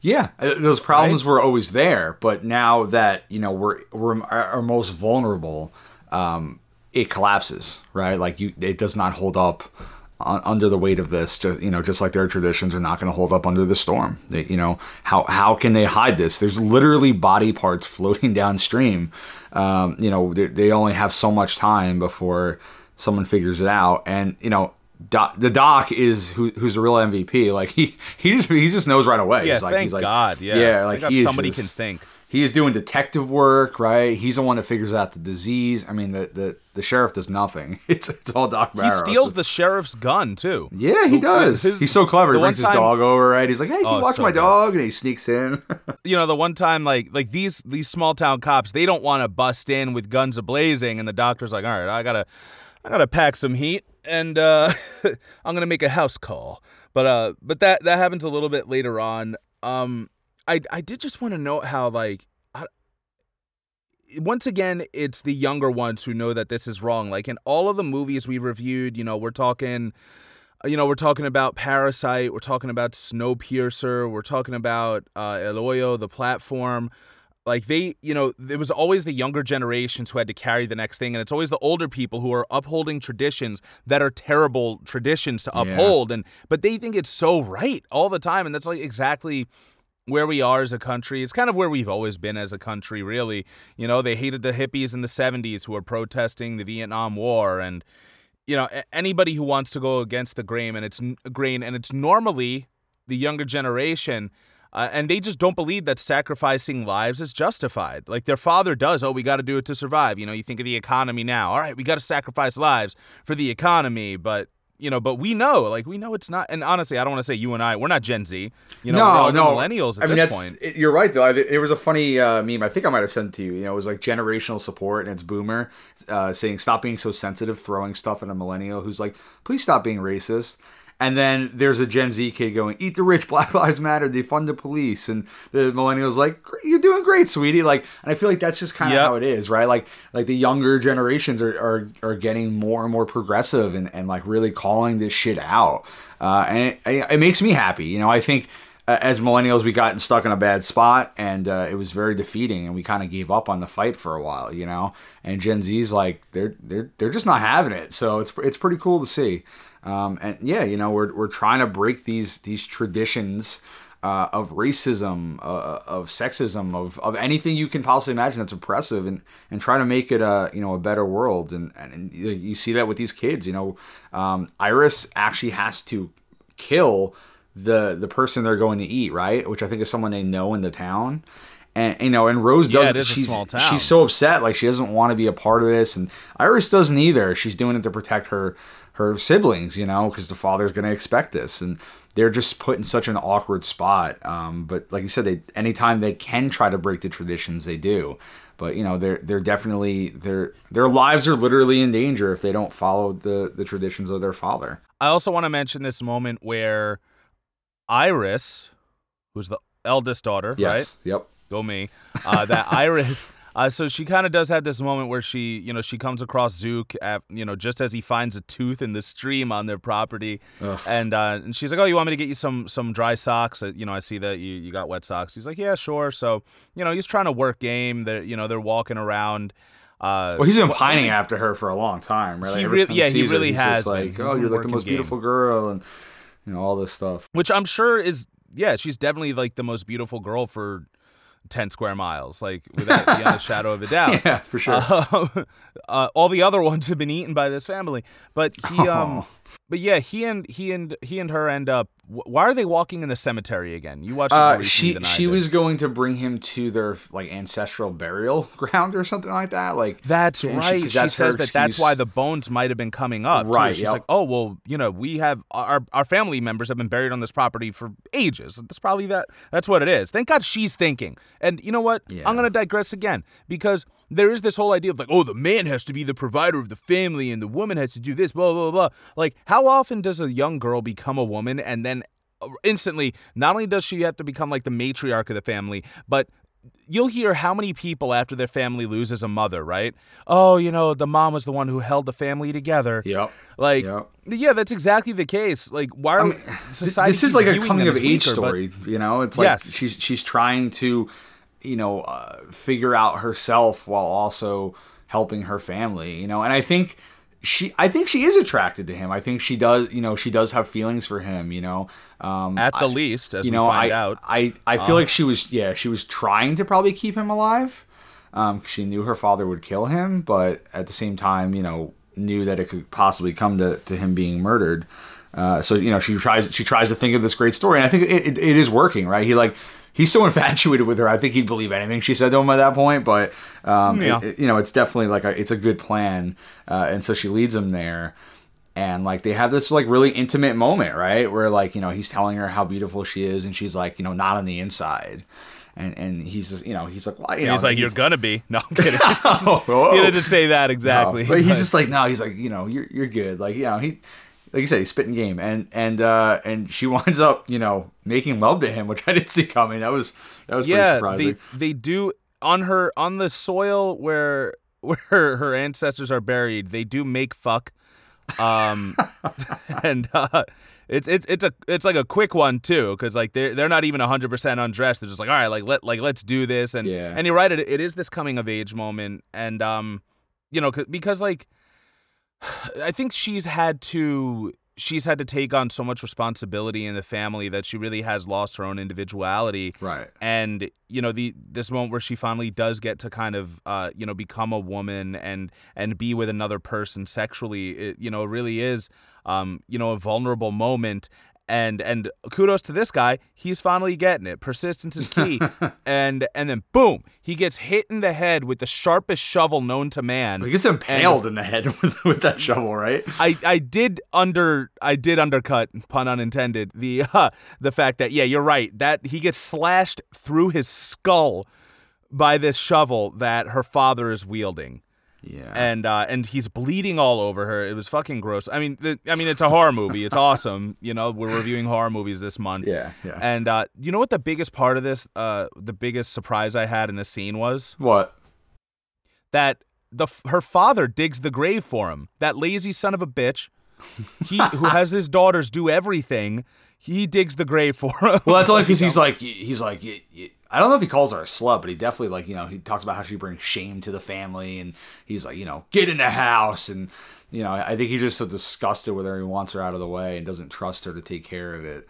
Yeah, uh, those problems were always there, but now that you know we're we're our most vulnerable, um, it collapses, right? Like you, it does not hold up under the weight of this. Just you know, just like their traditions are not going to hold up under the storm. They, you know, how how can they hide this? There's literally body parts floating downstream. Um, you know, they, they only have so much time before someone figures it out, and you know. Doc, the doc is who, who's the real MVP. Like he, he just he just knows right away. Yeah, he's like, thank he's like, God. Yeah, yeah. Like somebody just- can think. He is doing detective work, right? He's the one that figures out the disease. I mean, the the, the sheriff does nothing. It's it's all Doc Barrow. He steals the sheriff's gun too. Yeah, he does. his- He's so clever. He the one brings his time- dog over, right? He's like, "Hey, can Oh, you watch so my good. dog?" And he sneaks in. you know the one time like like these these small town cops they don't want to bust in with guns ablazing and the doctor's like all right i gotta i gotta pack some heat and uh i'm gonna make a house call but uh but that that happens a little bit later on um i i did just want to note how like once again it's the younger ones who know that this is wrong like in all of the movies we've reviewed you know we're talking you know, we're talking about Parasite, we're talking about Snowpiercer, we're talking about uh, El Hoyo, the platform. Like they, you know, it was always the younger generations who had to carry the next thing, and it's always the older people who are upholding traditions that are terrible traditions to uphold, and but they think it's so right all the time, and that's like exactly where we are as a country. It's kind of where we've always been as a country, really. You know, they hated the hippies in the 70s who were protesting the Vietnam War and you know, anybody who wants to go against the grain and it's grain and it's normally the younger generation uh, and they just don't believe that sacrificing lives is justified. Like their father does, oh, we got to do it to survive. You know, you think of the economy now. All right, we got to sacrifice lives for the economy, but you know, but we know, like we know it's not. And honestly, I don't want to say you and I, we're not Gen Z. You know, we're all no, millennials at I mean, this point. it- you're right though. I, there was a funny uh, meme. I think I might have sent it to you. You know, it was like generational support, and it's Boomer uh, saying, "Stop being so sensitive," throwing stuff at a millennial who's like, "Please stop being racist." And then there's a Gen Z kid going, "Eat the rich, Black Lives Matter, defund the police," and the millennials like, "You're doing great, sweetie." Like, and I feel like that's just kind of Yep. how it is, right? Like, like the younger generations are are, are getting more and more progressive and, and like really calling this shit out, uh, and it, it, makes me happy. You know, I think uh, as millennials we got stuck in a bad spot and uh, it was very defeating and we kind of gave up on the fight for a while you know and gen z's like they're they're they're just not having it so it's it's pretty cool to see um, and yeah you know we're, we're trying to break these these traditions uh, of racism, uh, of sexism, of, of anything you can possibly imagine that's oppressive, and, and try to make it a you know a better world. And, and, and you see that with these kids. You know, um, Iris actually has to kill the the person they're going to eat, right? Which I think is someone they know in the town. And you know, and Rose Yeah, does. it is a she's, small town. She's so upset, like she doesn't want to be a part of this, and Iris doesn't either. She's doing it to protect her her siblings, you know, because the father's going to expect this, and they're just put in such an awkward spot. Um, but like you said, they anytime they can try to break the traditions, they do. But you know, they're they're definitely their their lives are literally in danger if they don't follow the the traditions of their father. I also want to mention this moment where Iris, who's the eldest daughter, Yes. right? Yep. Go me. Uh, that Iris. Uh, so she kind of does have this moment where she, you know, she comes across Zook, at, you know, just as he finds a tooth in the stream on their property, Ugh. and uh, and she's like, "Oh, you want me to get you some some dry socks? Uh, you know, I see that you, you got wet socks." He's like, "Yeah, sure." So you know, he's trying to work game. They're you know they're walking around. Uh, Well, he's been pining after her for a long time, right? Really- time yeah, he her, really he's has Just like, oh, you're like the most game. beautiful girl, and you know all this stuff. which I'm sure is yeah, she's definitely like the most beautiful girl for 10 square miles, like without beyond a shadow of a doubt. Yeah, for sure. Uh, uh, all the other ones have been eaten by this family, but he, um, Oh. But yeah, he and he and he and her end up. Why are they walking in the cemetery again? You watched Uh, she she did. was going to bring him to their like ancestral burial ground or something like that. Like That's right. she-. 'cause She, says that that's why the bones might have been coming up. too. Right, She's yep. like, oh well, you know, we have our our family members have been buried on this property for ages. That's probably that. That's what it is. Thank God she's thinking. And you know what? Yeah. I'm gonna digress again because there is this whole idea of like, oh, the man has to be the provider of the family and the woman has to do this. Blah blah blah. Like, how often does a young girl become a woman and then uh, instantly not only does she have to become like the matriarch of the family, but you'll hear how many people after their family loses a mother, right? Oh, you know, the mom was the one who held the family together. Yep. Like, Yep. yeah, that's exactly the case. Like, why are Th- society? this is like a coming of age weaker, but- story. You know, it's like Yes. she's she's trying to, you know, uh, figure out herself while also helping her family. You know, and I think she I think she is attracted to him. I think she does. You know, she does have feelings for him. You know, um, At the I- least, as you we know, find I, out. Uh. I I feel like she was yeah she was trying to probably keep him alive. Um, 'cause she knew her father would kill him, but at the same time, you know, knew that it could possibly come to, to him being murdered. Uh, so you know, she tries she tries to think of this great story, and I think it, it, it is working, right? He like he's so infatuated with her. I think he'd believe anything she said to him at that point. But um, Yeah. it- you know, it's definitely like a, it's a good plan, uh, and so she leads him there. And like they have this like really intimate moment, right? Where like you know he's telling her how beautiful she is, and she's like you know not on the inside, and and he's just you know he's like well, you know He's like, he- "You're gonna be." No, I'm kidding. Oh, he didn't say that exactly. No, but he's just like, no, he's like, you know, you're you're good. Like, you know, he like you said, he's spitting game. And and uh and she winds up, you know, making love to him, which I didn't see coming. That was that was yeah, pretty they surprising. they do on her on the soil where where her ancestors are buried. They do make fuck, um, and uh, it's it's it's a it's like a quick one too, because like they're they're not even hundred percent undressed. They're just like all right, like let like let's do this, and Yeah. and you're right. It, it is this coming of age moment, and um, you know, 'cause- because like I think she's had to she's had to take on so much responsibility in the family that she really has lost her own individuality right. and you know the this moment where she finally does get to kind of uh you know become a woman and and be with another person sexually it, you know really is um you know a vulnerable moment and and kudos to this guy. He's finally getting it. Persistence is key. And and then boom he gets hit in the head with the sharpest shovel known to man. He gets impaled in the head with, with that shovel, right? I, I did under I did undercut pun unintended the uh, the fact that yeah you're right that he gets slashed through his skull by this shovel that her father is wielding Yeah. and uh, and he's bleeding all over her it was fucking gross I mean the, I mean it's a horror movie it's awesome you know we're reviewing horror movies this month yeah, yeah. and uh, you know what the biggest part of this uh, the biggest surprise I had in this scene was what? that the her father digs the grave for him. That lazy son of a bitch, he who has his daughters do everything, he digs the grave for him. Well, that's only because he's like he's like y- y- I don't know if he calls her a slut, but he definitely like you know he talks about how she brings shame to the family, and he's like you know get in the house, and you know I think he's just so disgusted with her, he wants her out of the way, and doesn't trust her to take care of it.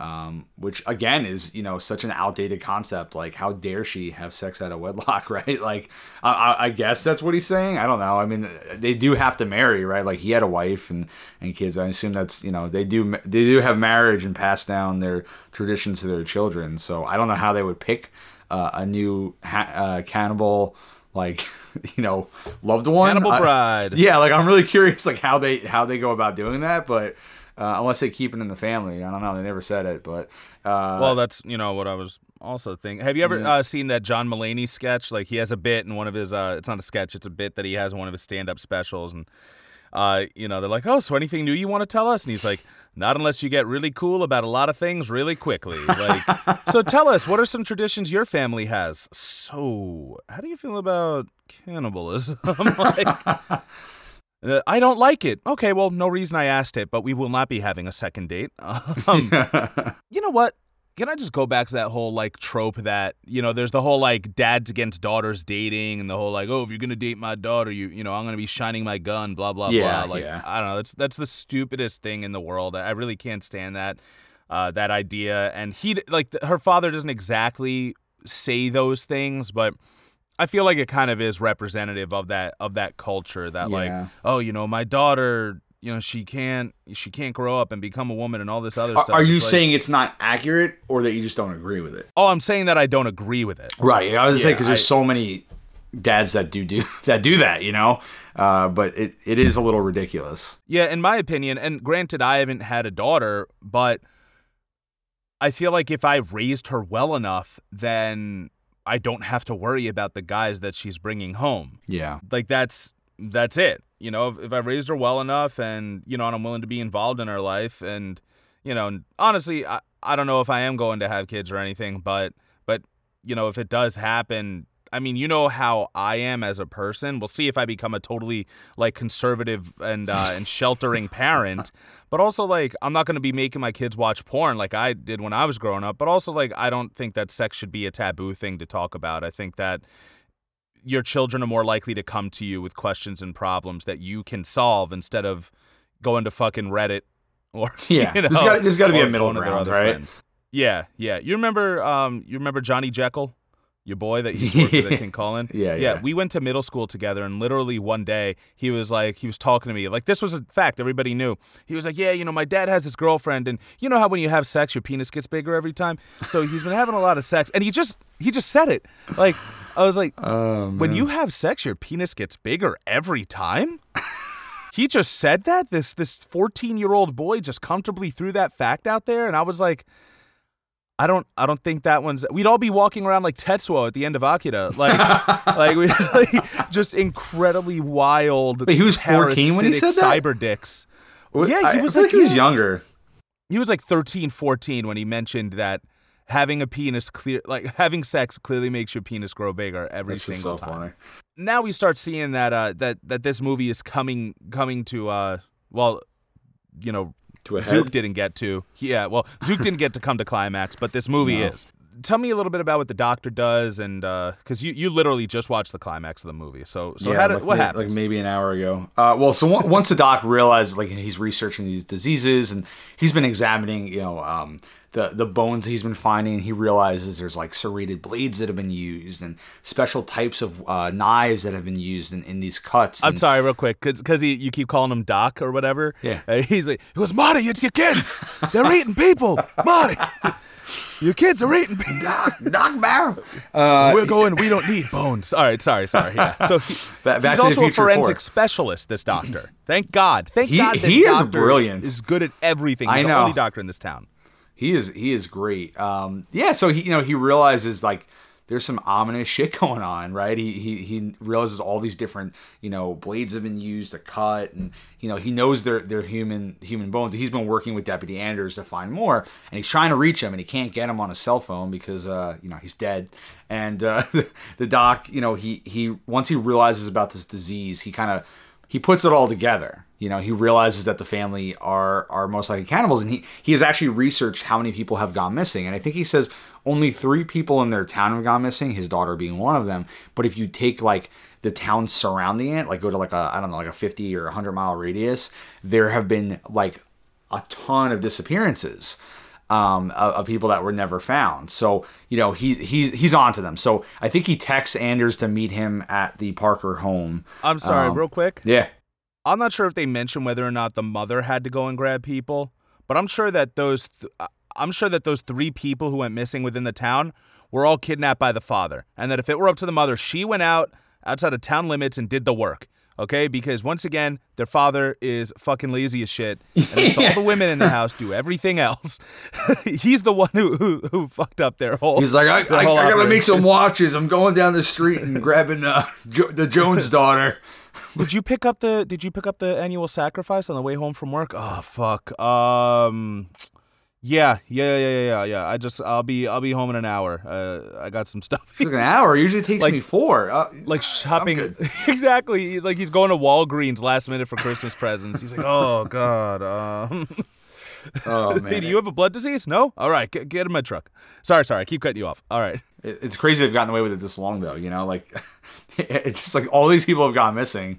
Um, which again is you know such an outdated concept. Like how dare she have sex out of wedlock, right? Like I, I, I guess that's what he's saying. I don't know. I mean they do have to marry, right? Like he had a wife and and kids. I assume that's you know they do they do have marriage and pass down their traditions to their children. So I don't know how they would pick uh, a new ha- uh, cannibal like you know loved one. Hannibal I- Bride. yeah, like I'm really curious like how they how they go about doing that, but. Uh, unless they keep it in the family, I don't know. They never said it, but uh, well, that's you know what I was also thinking. Have you ever Yeah. uh, seen that John Mulaney sketch? Like he has a bit in one of his. Uh, it's not a sketch. It's a bit that he has in one of his stand-up specials, and uh, you know they're like, "Oh, so anything new you want to tell us?" And he's like, "Not unless you get really cool about a lot of things really quickly." Like, so tell us, what are some traditions your family has? So, how do you feel about cannibalism? like, Uh, I don't like it. Okay, well, no reason I asked it, but we will not be having a second date. Um, you know what? Can I just go back to that whole like trope that you know, there's the whole like dads against daughters dating, and the whole like, oh, if you're gonna date my daughter, you you know, I'm gonna be shining my gun, blah blah Yeah, blah. Like yeah. I don't know, that's that's the stupidest thing in the world. I really can't stand that. uh, that idea, and he like her father doesn't exactly say those things, but I feel like it kind of is representative of that of that culture that Yeah. like oh you know my daughter you know she can't she can't grow up and become a woman and all this other Are, stuff. are you It's like- saying it's not accurate, or that you just don't agree with it? Oh, I'm saying that I don't agree with it. Right. I was Yeah, saying because there's so many dads that do do that do that, you know. Uh, but it, it is a little ridiculous. Yeah, in my opinion, and granted, I haven't had a daughter, but I feel like if I raised her well enough, then I don't have to worry about the guys that she's bringing home. Yeah. Like that's that's it. You know, if, if I raised her well enough, and you know, and I'm willing to be involved in her life, and you know, and honestly, I I don't know if I am going to have kids or anything, but but you know, if it does happen. I mean, you know how I am as a person. We'll see if I become a totally like conservative and uh, and sheltering parent, but also like I'm not going to be making my kids watch porn like I did when I was growing up. But also like I don't think that sex should be a taboo thing to talk about. I think that your children are more likely to come to you with questions and problems that you can solve instead of going to fucking Reddit or Yeah. you know, There's gotta- be a middle ground, right? friends. Yeah, yeah. You remember um you remember Johnny Jekyll? Your boy that used to work with at King Cullen? Yeah, yeah. yeah. We went to middle school together and literally one day he was like he was talking to me. Like this was a fact, everybody knew. He was like, Yeah, you know, my dad has this girlfriend and you know how when you have sex your penis gets bigger every time? So he's been having a lot of sex and he just he just said it. Like I was like, Um, when you have sex, your penis gets bigger every time. he just said that. This this fourteen year old boy just comfortably threw that fact out there, and I was like, I don't I don't think that one's. We'd all be walking around like Tetsuo at the end of Akira, like like, we, like just incredibly wild. Wait, he was 14 when he parasitic said that? Cyber dicks. What- Yeah, he I- I was like, he was yeah. younger. He was like 13, 14 when he mentioned that having a penis clear like having sex clearly makes your penis grow bigger every That's just single so time funny. now we start seeing that uh that that this movie is coming coming to uh well you know To a Zook head. didn't get to yeah well Zook didn't get to come to climax but this movie No. is tell me a little bit about what the doctor does and uh because you you literally just watched the climax of the movie so so how did, like, what happened? Like maybe an hour ago. Uh, well, so once the doc realizes, like, he's researching these diseases and he's been examining, you know, um, the the bones he's been finding. He realizes there's like serrated blades that have been used and special types of uh, knives that have been used in, in these cuts. I'm and- sorry, real quick, because you keep calling him Doc or whatever. Yeah. Uh, he's like, he goes, Marty, it's your kids. They're eating people. Marty, your kids are eating people. Doc, Doc Barrow. Uh, We're going. We don't need bones. All right, sorry, sorry. Yeah. So he, Ba- Back he's also a forensic four. specialist. This doctor. Thank God. Thank He- God. This he is brilliant. Is good at everything. I He's the know. only doctor in this town. He is he is great. Um, yeah, so he you know he realizes like there's some ominous shit going on, right? He he he realizes all these different you know blades have been used to cut, and you know he knows they're they're human human bones. He's been working with Deputy Anders to find more, and he's trying to reach him, and he can't get him on a cell phone because uh you know he's dead. And uh, the doc, you know he he once he realizes about this disease, he kind of he puts it all together. You know, he realizes that the family are are most likely cannibals, and he he has actually researched how many people have gone missing, and I think he says only three people in their town have gone missing, his daughter being one of them. But if you take like the town surrounding it, like go to like a I don't know like a fifty or hundred mile radius, there have been like a ton of disappearances um, of, of people that were never found. So you know he he's he's on to them. So I think he texts Anders to meet him at the Parker home. I'm sorry, Um, real quick. Yeah, I'm not sure if they mentioned whether or not the mother had to go and grab people, but I'm sure that those th- uh, I'm sure that those three people who went missing within the town were all kidnapped by the father, and that if it were up to the mother, she went out outside of town limits and did the work. Okay, because once again, their father is fucking lazy as shit, and makes all the women in the house do everything else. He's the one who, who who fucked up their whole. He's like, I, I, I gotta make some watches. I'm going down the street and grabbing uh, jo- the Jones daughter. Did you pick up the Did you pick up the annual sacrifice on the way home from work? Oh fuck. Um. Yeah, yeah, yeah, yeah, yeah, yeah. I just I'll be I'll be home in an hour. Uh, I got some stuff. It's like an hour. It usually takes Like- me four. Uh, like shopping exactly like he's going to Walgreens last minute for Christmas presents. He's like, "Oh god, um oh man, do you have a blood disease? No? All right, get, get in my truck." Sorry, sorry. I keep cutting you off. All right. It- it's crazy they've gotten away with it this long though. You know, like it's just like all these people have gone missing,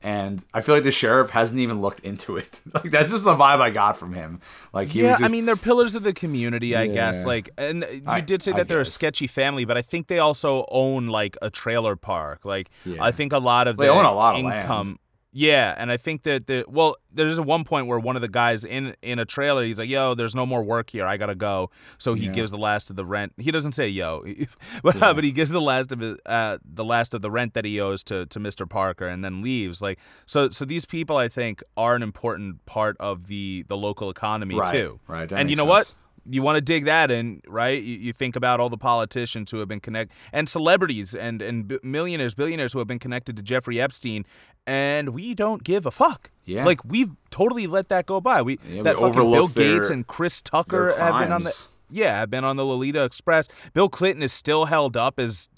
and I feel like the sheriff hasn't even looked into it. like that's just the vibe I got from him. Like he yeah, was just, I mean they're pillars of the community, I guess. Like, and you I- did say I that they're a sketchy family, but I think they also own like a trailer park. Like, Yeah. I think a lot of They own a lot of land. Yeah, and I think that the well, there's one point where one of the guys in in a trailer, he's like, "Yo, there's no more work here. I gotta go." So he Yeah. gives the last of the rent. He doesn't say "yo," but, but he gives the last of his, uh, the last of the rent that he owes to to Mr. Parker, and then leaves. Like, so so these people, I think, are an important part of the the local economy Right, too. right, that and you know what? You want to dig that in, right? You, you think about all the politicians who have been connected, and celebrities, and and b- millionaires, billionaires who have been connected to Jeffrey Epstein, and we don't give a fuck. Yeah. like we've totally let that go by. We Yeah, we that fucking Bill their- Gates and Chris Tucker have been on the yeah have been on the Lolita Express. Bill Clinton is still held up as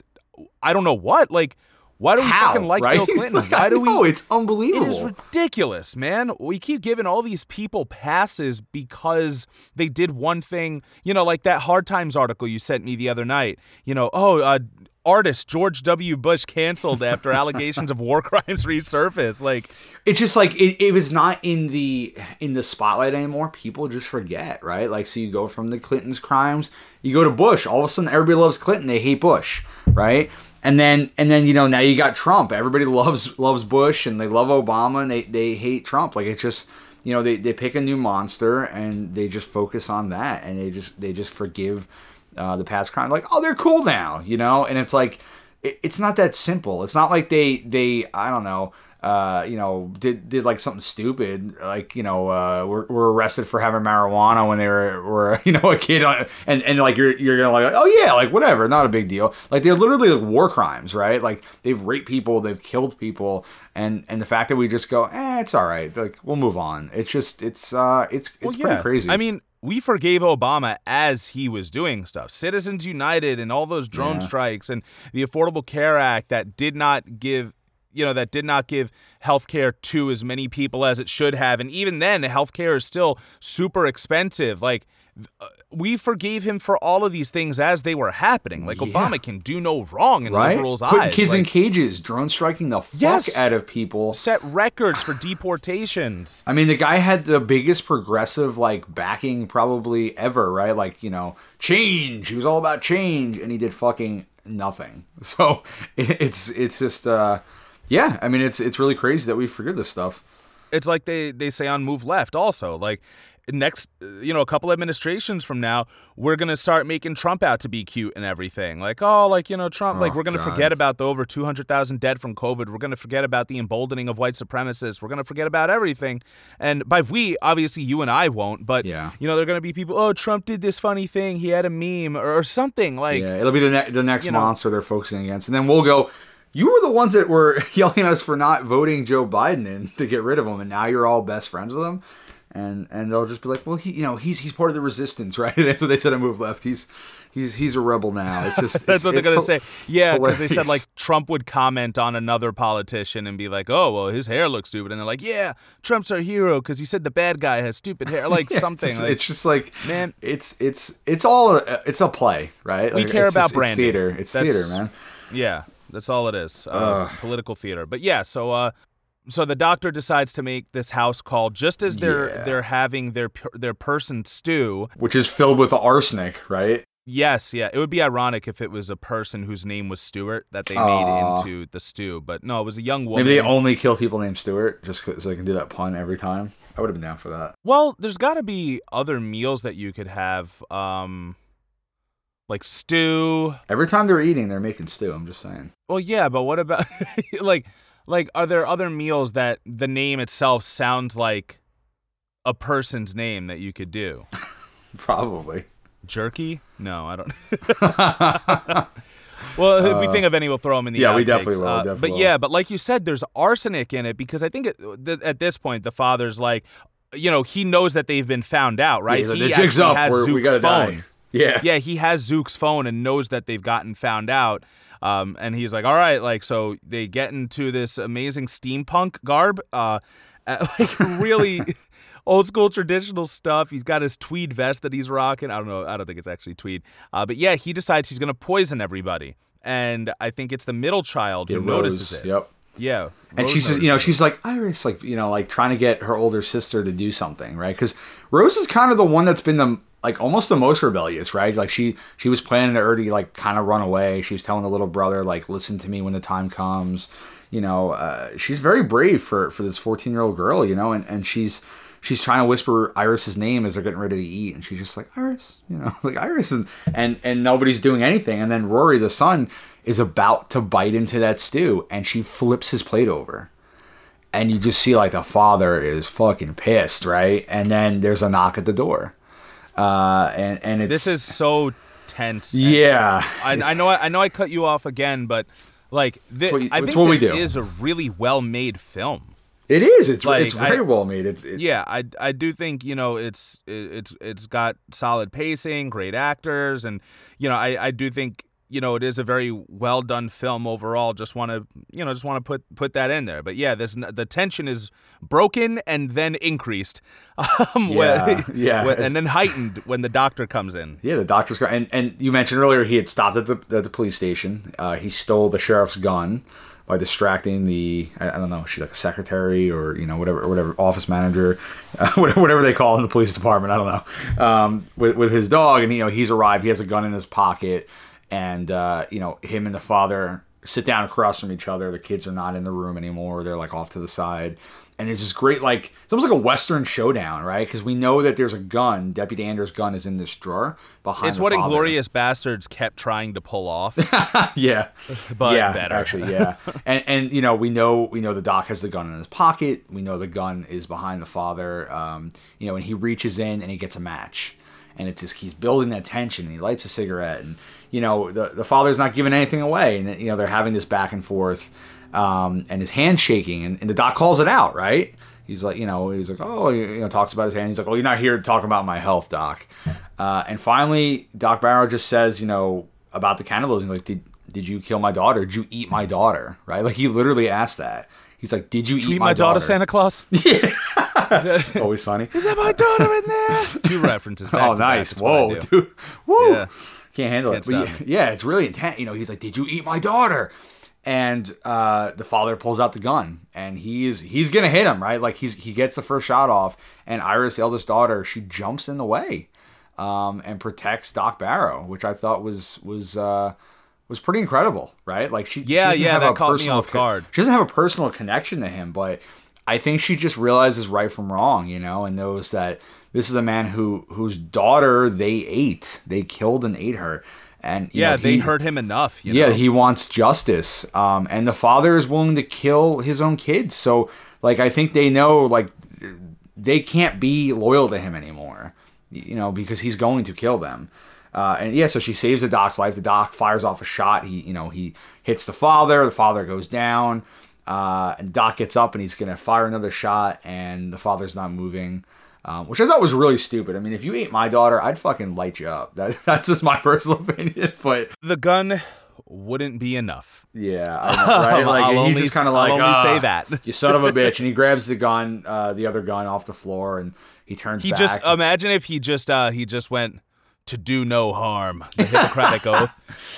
I don't know what like. Why do we how fucking like right? Bill Clinton? Like, Why I do we? know, it's It unbelievable. is ridiculous, man. We keep giving all these people passes because they did one thing, you know, like that Hard Times article you sent me the other night. You know, oh, uh, artist George W. Bush canceled after allegations of war crimes resurface. Like, it's just like it, it was not in the in the spotlight anymore people just forget right like so you go from the clinton's crimes you go to bush all of a sudden everybody loves clinton they hate bush right and then and then you know now you got trump. Everybody loves loves bush and they love obama and they, they hate trump. Like it's just you know they, they pick a new monster and they just focus on that and they just they just forgive uh, the past crime. Like oh they're cool now you know? And it's like it, it's not that simple. It's not like they they i don't know uh, you know, did did like something stupid, like you know, uh, were, were arrested for having marijuana when they were were you know a kid, on, and and like you're you're gonna like oh yeah, like whatever, not a big deal. Like they're literally like war crimes, right? Like they've raped people, they've killed people, and and the fact that we just go, eh, it's all right, like we'll move on. It's just it's uh it's it's well, pretty yeah. crazy. I mean, we forgave Obama as he was doing stuff. Citizens United and all those drone Yeah. strikes and the Affordable Care Act that did not give you know that did not give health care to as many people as it should have and even then health care is still super expensive like uh, we forgave him for all of these things as they were happening like Yeah. obama can do no wrong in right? liberals Putting eyes kids in cages, drone striking the fuck Yes. out of people. set records for deportations I mean, the guy had the biggest progressive like backing probably ever, right? Like you know, change. He was all about change, and he did fucking nothing. So it, it's it's just uh, yeah. I mean, it's it's really crazy that we forget this stuff. it's like they they say on move left also like next you know a couple administrations from now we're gonna start making trump out to be cute and everything like oh like you know trump like Oh, we're gonna forget about the over 200000 dead from covid we're gonna forget about the emboldening of white supremacists we're gonna forget about everything and by we obviously you and i won't but Yeah. you know they're gonna be people oh trump did this funny thing he had a meme or, or something like yeah, it'll be the ne- the next you know- monster they're focusing against, and then we'll go. You were the ones that were yelling at us for not voting Joe Biden in to get rid of him, and now you're all best friends with him. And and they'll just be like, well, he, you know, he's he's part of the resistance, right? That's what they said. on Move left. He's he's he's a rebel now. It's just That's it's- what they're gonna say. Yeah, because they said like. Trump would comment on another politician and be like, "Oh, well, his hair looks stupid," and they're like, "Yeah, Trump's our hero because he said the bad guy has stupid hair," like Yeah, something. It's, like, it's just like Man. it's it's it's all a, it's a play, right? We Like, care it's about just- branding. It's theater. It's That's- theater, man. yeah, that's all it is. Uh, political theater. But yeah, so uh, so the doctor decides to make this house call just as they're Yeah. they're having their their person stew. Which is filled with arsenic, right? Yes, yeah. It would be ironic if it was a person whose name was Stewart that they made into the stew, but no, it was a young woman. Maybe they only kill people named Stewart just so they can do that pun every time. I would have been down for that. Well, there's got to be other meals that you could have, um, like stew. Every time they're eating, they're making stew. I'm just saying. Well, yeah, but what about like, like, are there other meals that the name itself sounds like a person's name that you could do? Probably. Jerky? No, I don't. well, if we think of any, we'll throw them in the Uh, yeah, we definitely will, Uh, definitely but will. yeah, but like you said, there's arsenic in it because I think it, th- at this point the father's like, you know, he knows that they've been found out, right? Yeah, he the jig's up. has We're, we gotta phone. die. Yeah. yeah, he has Zook's phone and knows that they've gotten found out. Um, and he's like, all right, like, so they get into this amazing steampunk garb, uh, like really old school traditional stuff. He's got his tweed vest that he's rocking. I don't know. I don't think it's actually tweed. Uh, but yeah, he decides he's going to poison everybody. And I think it's the middle child who It notices rose. it. Yep. Yeah. and she's just, you know she's like Iris, like you know, like trying to get her older sister to do something, right? Because Rose is kind of the one that's been the like almost the most rebellious, right? Like she she was planning to already like kind of run away. She was telling the little brother like, listen to me when the time comes. You know, uh, she's very brave for for this fourteen year old girl, you know, and and she's. She's trying to whisper Iris's name as they're getting ready to eat, and she's just like Iris, you know, like Iris, and and and nobody's doing anything. And then Rory, the son, is about to bite into that stew, and she flips his plate over and you just see like the father is fucking pissed, right? And then there's a knock at the door, uh, and and it's This is so tense. yeah, I, I know. I, know. I cut you off again, but like, thi- what I think this is a really well-made film. it is. It's Like, it's very I- well made. It's it, Yeah, I, I do think you know it's it- it's it's got solid pacing, great actors, and you know I, I do think you know it is a very well done film overall. Just want to you know just want to put put that in there. But yeah, this the tension is broken and then increased, um, Yeah, when- yeah, when- and then heightened when the doctor comes in. Yeah, the doctor's got, and and you mentioned earlier he had stopped at the at the police station. Uh, he stole the sheriff's gun by distracting the I, I don't know she's like a secretary or you know whatever or whatever office manager, uh, whatever, they call in the police department. I don't know. Um, with with his dog, and you know he's arrived. He has a gun in his pocket, and uh, you know him and the father sit down across from each other. The kids are not in the room anymore. They're like off to the side. And it's just great, like it's almost like a Western showdown, right? Because we know that there's a gun. Deputy Anders' gun is in this drawer behind. It's what father. Inglourious Basterds kept trying to pull off. yeah, but yeah, better. actually, yeah. and and you know we know we know the doc has the gun in his pocket. We know the gun is behind the father. Um, you know, and he reaches in and he gets a match, and it's just he's building that tension. And he lights a cigarette, and you know the the father's not giving anything away, and you know they're having this back and forth, um, and his hand's shaking, and, and the doc calls it out, right? He's like, you know, he's like, oh, you know, talks about his hand. He's like, oh, you're not here to talk about my health, doc. Uh, and finally, Doc Barrow just says, you know, about the cannibalism. He's like, did did you kill my daughter? Did you eat my daughter? Right? Like he literally asked that. He's like, did you, Did you eat eat my daughter, daughter? Santa Claus? Always sunny. Is that my daughter in there? Two references. Back Oh, nice. Whoa, dude. Woo. Yeah. Can't handle Can't it. But yeah, yeah, it's really intense. You know, he's like, "Did you eat my daughter?" And uh, the father pulls out the gun, and he's he's gonna hit him, right? Like he's he gets the first shot off, and Iris, eldest daughter, she jumps in the way, um, and protects Doc Barrow, which I thought was was uh, was pretty incredible, right? Like she, she Yeah, doesn't yeah, have that a caught me off guard. she doesn't have a personal connection to him, but I think she just realizes right from wrong, you know, and knows that this is a man who whose daughter they ate, they killed and ate her, and you Yeah, know, they he- hurt him enough. You yeah, know? he wants justice, um, and the father is willing to kill his own kids. So, like, I think they know, like, they can't be loyal to him anymore, you know, because he's going to kill them. Uh, and yeah, so she saves the doc's life. The doc fires off a shot. He, you know, he hits the father. The father goes down. Uh, and Doc gets up and he's gonna fire another shot, and the father's not moving, um, which I thought was really stupid. I mean, if you ate my daughter, I'd fucking light you up. That, that's just my personal opinion. But the gun wouldn't be enough. yeah, I know, right? I'll Like only he's just kind of like, I'll only "Ah, say that." you son of a bitch, and he grabs the gun, uh, the other gun off the floor, and he turns. He just imagine if he just uh he just went to do no harm. The Hippocratic oath.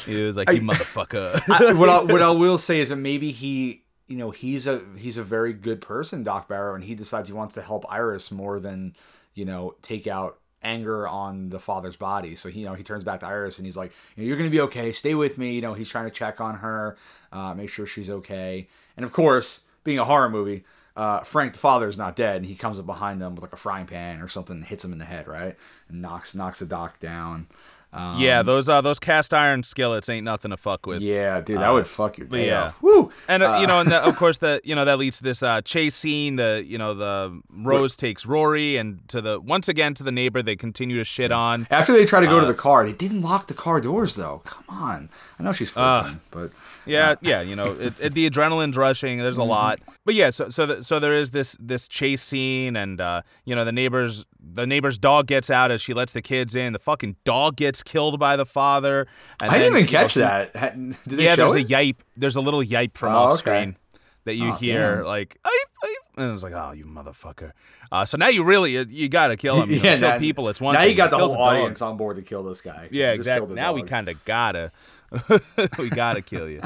He was like, "You motherfucker." I, what I, what I will say is that maybe he, you know, he's a he's a very good person, Doc Barrow, and he decides he wants to help Iris more than you know take out anger on the father's body. So he, you know, he turns back to Iris and he's like, "You're gonna be okay. Stay with me." You know, he's trying to check on her, uh, make sure she's okay, and of course, being a horror movie. Uh, Frank the father is not dead, and he comes up behind them with like a frying pan or something, hits him in the head, right, and knocks knocks the doc down. Um, yeah, those uh those cast iron skillets ain't nothing to fuck with. yeah, dude, that would fuck your day yeah. off. Woo! And uh, you know, and the, of course, the you know that leads to this uh, chase scene. The you know the Rose takes Rory, and to the once again to the neighbor they continue to shit on. After they try to Uh, go to the car, they didn't lock the car doors though. Come on, I know she's Uh, fourteen, but Yeah, yeah, you know, it, it, the adrenaline's rushing. There's a Mm-hmm. lot, but yeah. So so the, so there is this this chase scene, and uh, you know the neighbors the neighbor's dog gets out as she lets the kids in. The fucking dog gets killed by the father. And I didn't even you know, catch that. Did they Yeah, show there's it? a yipe. There's a little yipe from Oh, off okay. screen that you Oh, hear, damn. like "Yipe, yipe," and it's like, oh, you motherfucker. Uh, so now you really you, you gotta kill him. You know, yeah, kill now- people. It's one. Now thing. you got the whole a dog. audience on board to kill this guy. Yeah, You just killed exactly. Now we kind of gotta, we gotta kill you.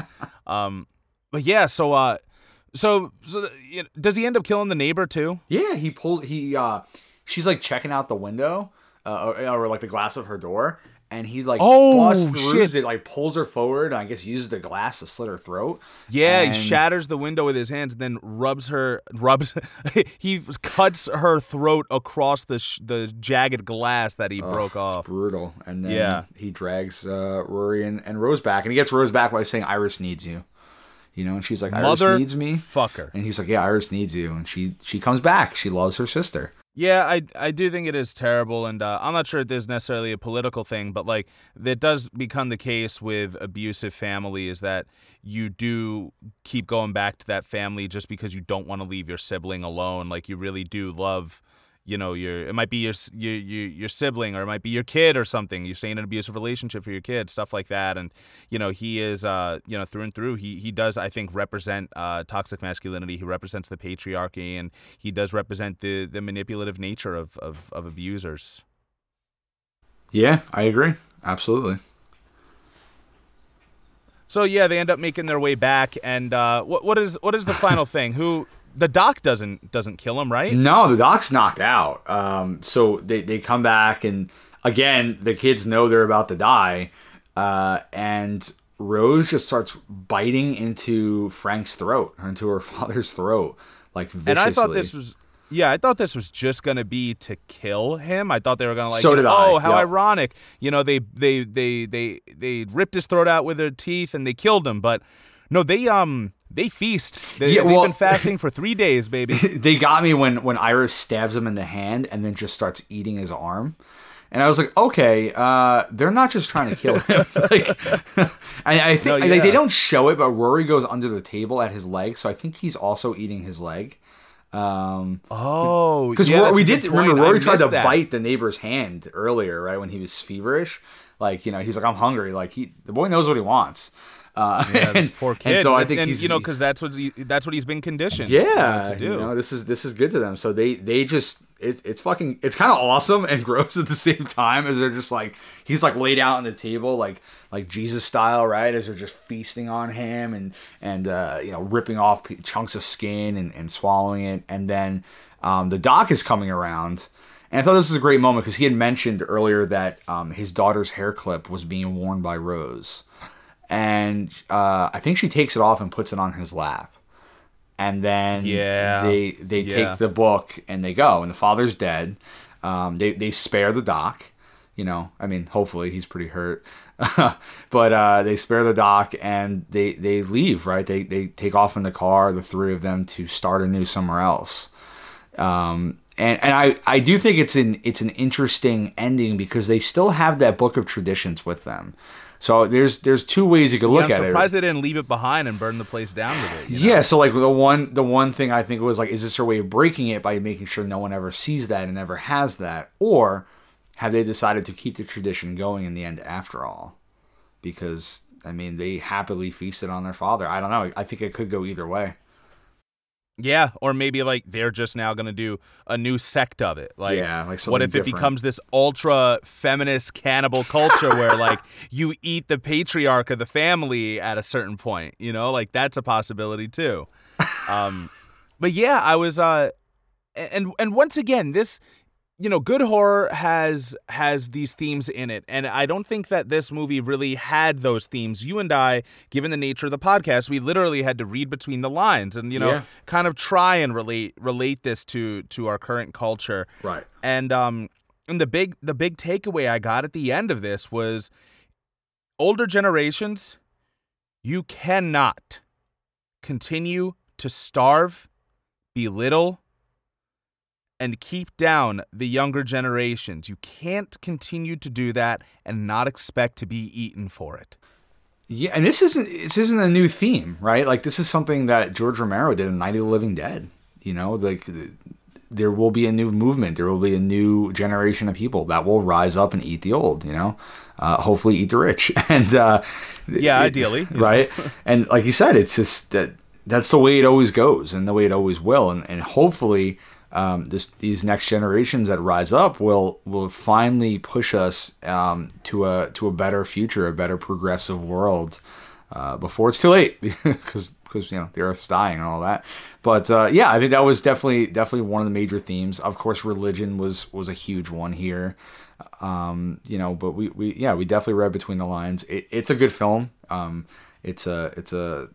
Um, but yeah, so uh, So, so you know, does he end up killing the neighbor too? Yeah, he pulls. He uh, she's like checking out the window, uh, or, or like the glass of her door, and he like Oh, shit. it, like pulls her forward, and I guess uses the glass to slit her throat. Yeah, And- he shatters the window with his hands, then rubs her, rubs, he cuts her throat across the sh- the jagged glass that he broke It's off. brutal. And then Yeah. he drags uh, Rory and, and Rose back, and he gets Rose back by saying, "Iris needs you." You know, and she's like, "Iris Mother needs me." fucker. And he's like, "Yeah, Iris needs you," and she she comes back. She loves her sister. Yeah, I I do think it is terrible, and uh, I'm not sure this is necessarily a political thing, but like that does become the case with abusive family is that you do keep going back to that family just because you don't want to leave your sibling alone. Like you really do love, you know, your it might be your your your, your sibling or it might be your kid or something. You stay in an abusive relationship for your kid, stuff like that, and you know he is uh you know through and through he he does I think represent uh toxic masculinity. He represents the patriarchy and he does represent the the manipulative nature of of, of abusers. Yeah, I agree. Absolutely. So yeah, they end up making their way back, and uh, what what is what is the final thing? Who the doc doesn't doesn't kill him, right? No, the doc's knocked out. Um, so they, they come back, and again, the kids know they're about to die. Uh, and Rose just starts biting into Frank's throat, into her father's throat, like viciously. And I thought this was. Yeah, I thought this was just gonna be to kill him. I thought they were gonna like, So did know, I, oh, how yep. ironic. You know, they they they they they ripped his throat out with their teeth and they killed him. But no, they um they feast. They, Yeah, they've well- been fasting for three days, baby. they got me when when Iris stabs him in the hand and then just starts eating his arm. And I was like, okay, uh, they're not just trying to kill him. like, I, I think No, like, they don't show it, but Rory goes under the table at his leg, so I think he's also eating his leg. Um, Oh, because yeah, we did remember Rory tried to that. bite the neighbor's hand earlier, right when he was feverish. Like you know, he's like, I'm hungry. Like he, the boy knows what he wants. Uh, Yeah, this poor kid. And so I think and, he's you know, because that's what he, that's what he's been conditioned. yeah, to do. you know, this is this is good to them. So they they just it, it's fucking it's kind of awesome and gross at the same time as they're just like he's like laid out on the table like like Jesus style, right? As they're just feasting on him and and uh, you know ripping off chunks of skin and, and swallowing it, and then um, the doc is coming around. And I thought this was a great moment because he had mentioned earlier that um, his daughter's hair clip was being worn by Rose, and uh, I think she takes it off and puts it on his lap. And then Yeah. they they Yeah. take the book and they go and the father's dead. Um, they they spare the doc. You know i mean hopefully he's pretty hurt. But uh, they spare the doc and they they leave right? They they take off in the car the three of them to start anew somewhere else. Um, and and I, I do think it's an it's an interesting ending because they still have that book of traditions with them so there's there's two ways you could look Yeah, I'm at it surprised they didn't leave it behind and burn the place down with it. you know? yeah, so like the one the one thing I think was like, is this her way of breaking it by making sure no one ever sees that and ever has that, or have they decided to keep the tradition going in the end after all? Because I mean, they happily feasted on their father. I don't know. I think it could go either way. Yeah, or maybe like they're just now gonna do a new sect of it. Like, Yeah, like what if it becomes this ultra feminist cannibal culture where like you eat the patriarch of the family at a certain point? You know, like that's a possibility too. Um, but yeah, I was uh, and and once again, this you know, good horror has has these themes in it, and I don't think that this movie really had those themes. You and I, given the nature of the podcast, we literally had to read between the lines and you know, Yeah. kind of try and relate relate this to to our current culture. Right. And um, and the big the big takeaway I got at the end of this was, older generations, you cannot continue to starve, belittle, and keep down the younger generations. You can't continue to do that and not expect to be eaten for it. Yeah, and this isn't this isn't a new theme, right? Like this is something that George Romero did in Night of the Living Dead. You know, like there will be a new movement, there will be a new generation of people that will rise up and eat the old. You know, uh, hopefully eat the rich, and uh, Yeah, it- ideally, right? and like you said, it's just that that's the way it always goes, and the way it always will, and and hopefully. Um, this, these next generations that rise up will will finally push us um, to a to a better future, a better progressive world, uh, before it's too late because because you know the Earth's dying and all that. But uh, yeah, I think that was definitely definitely one of the major themes. Of course, religion was was a huge one here. Um, you know, but we, we yeah we definitely read between the lines. It, it's a good film. Um, it's a it's a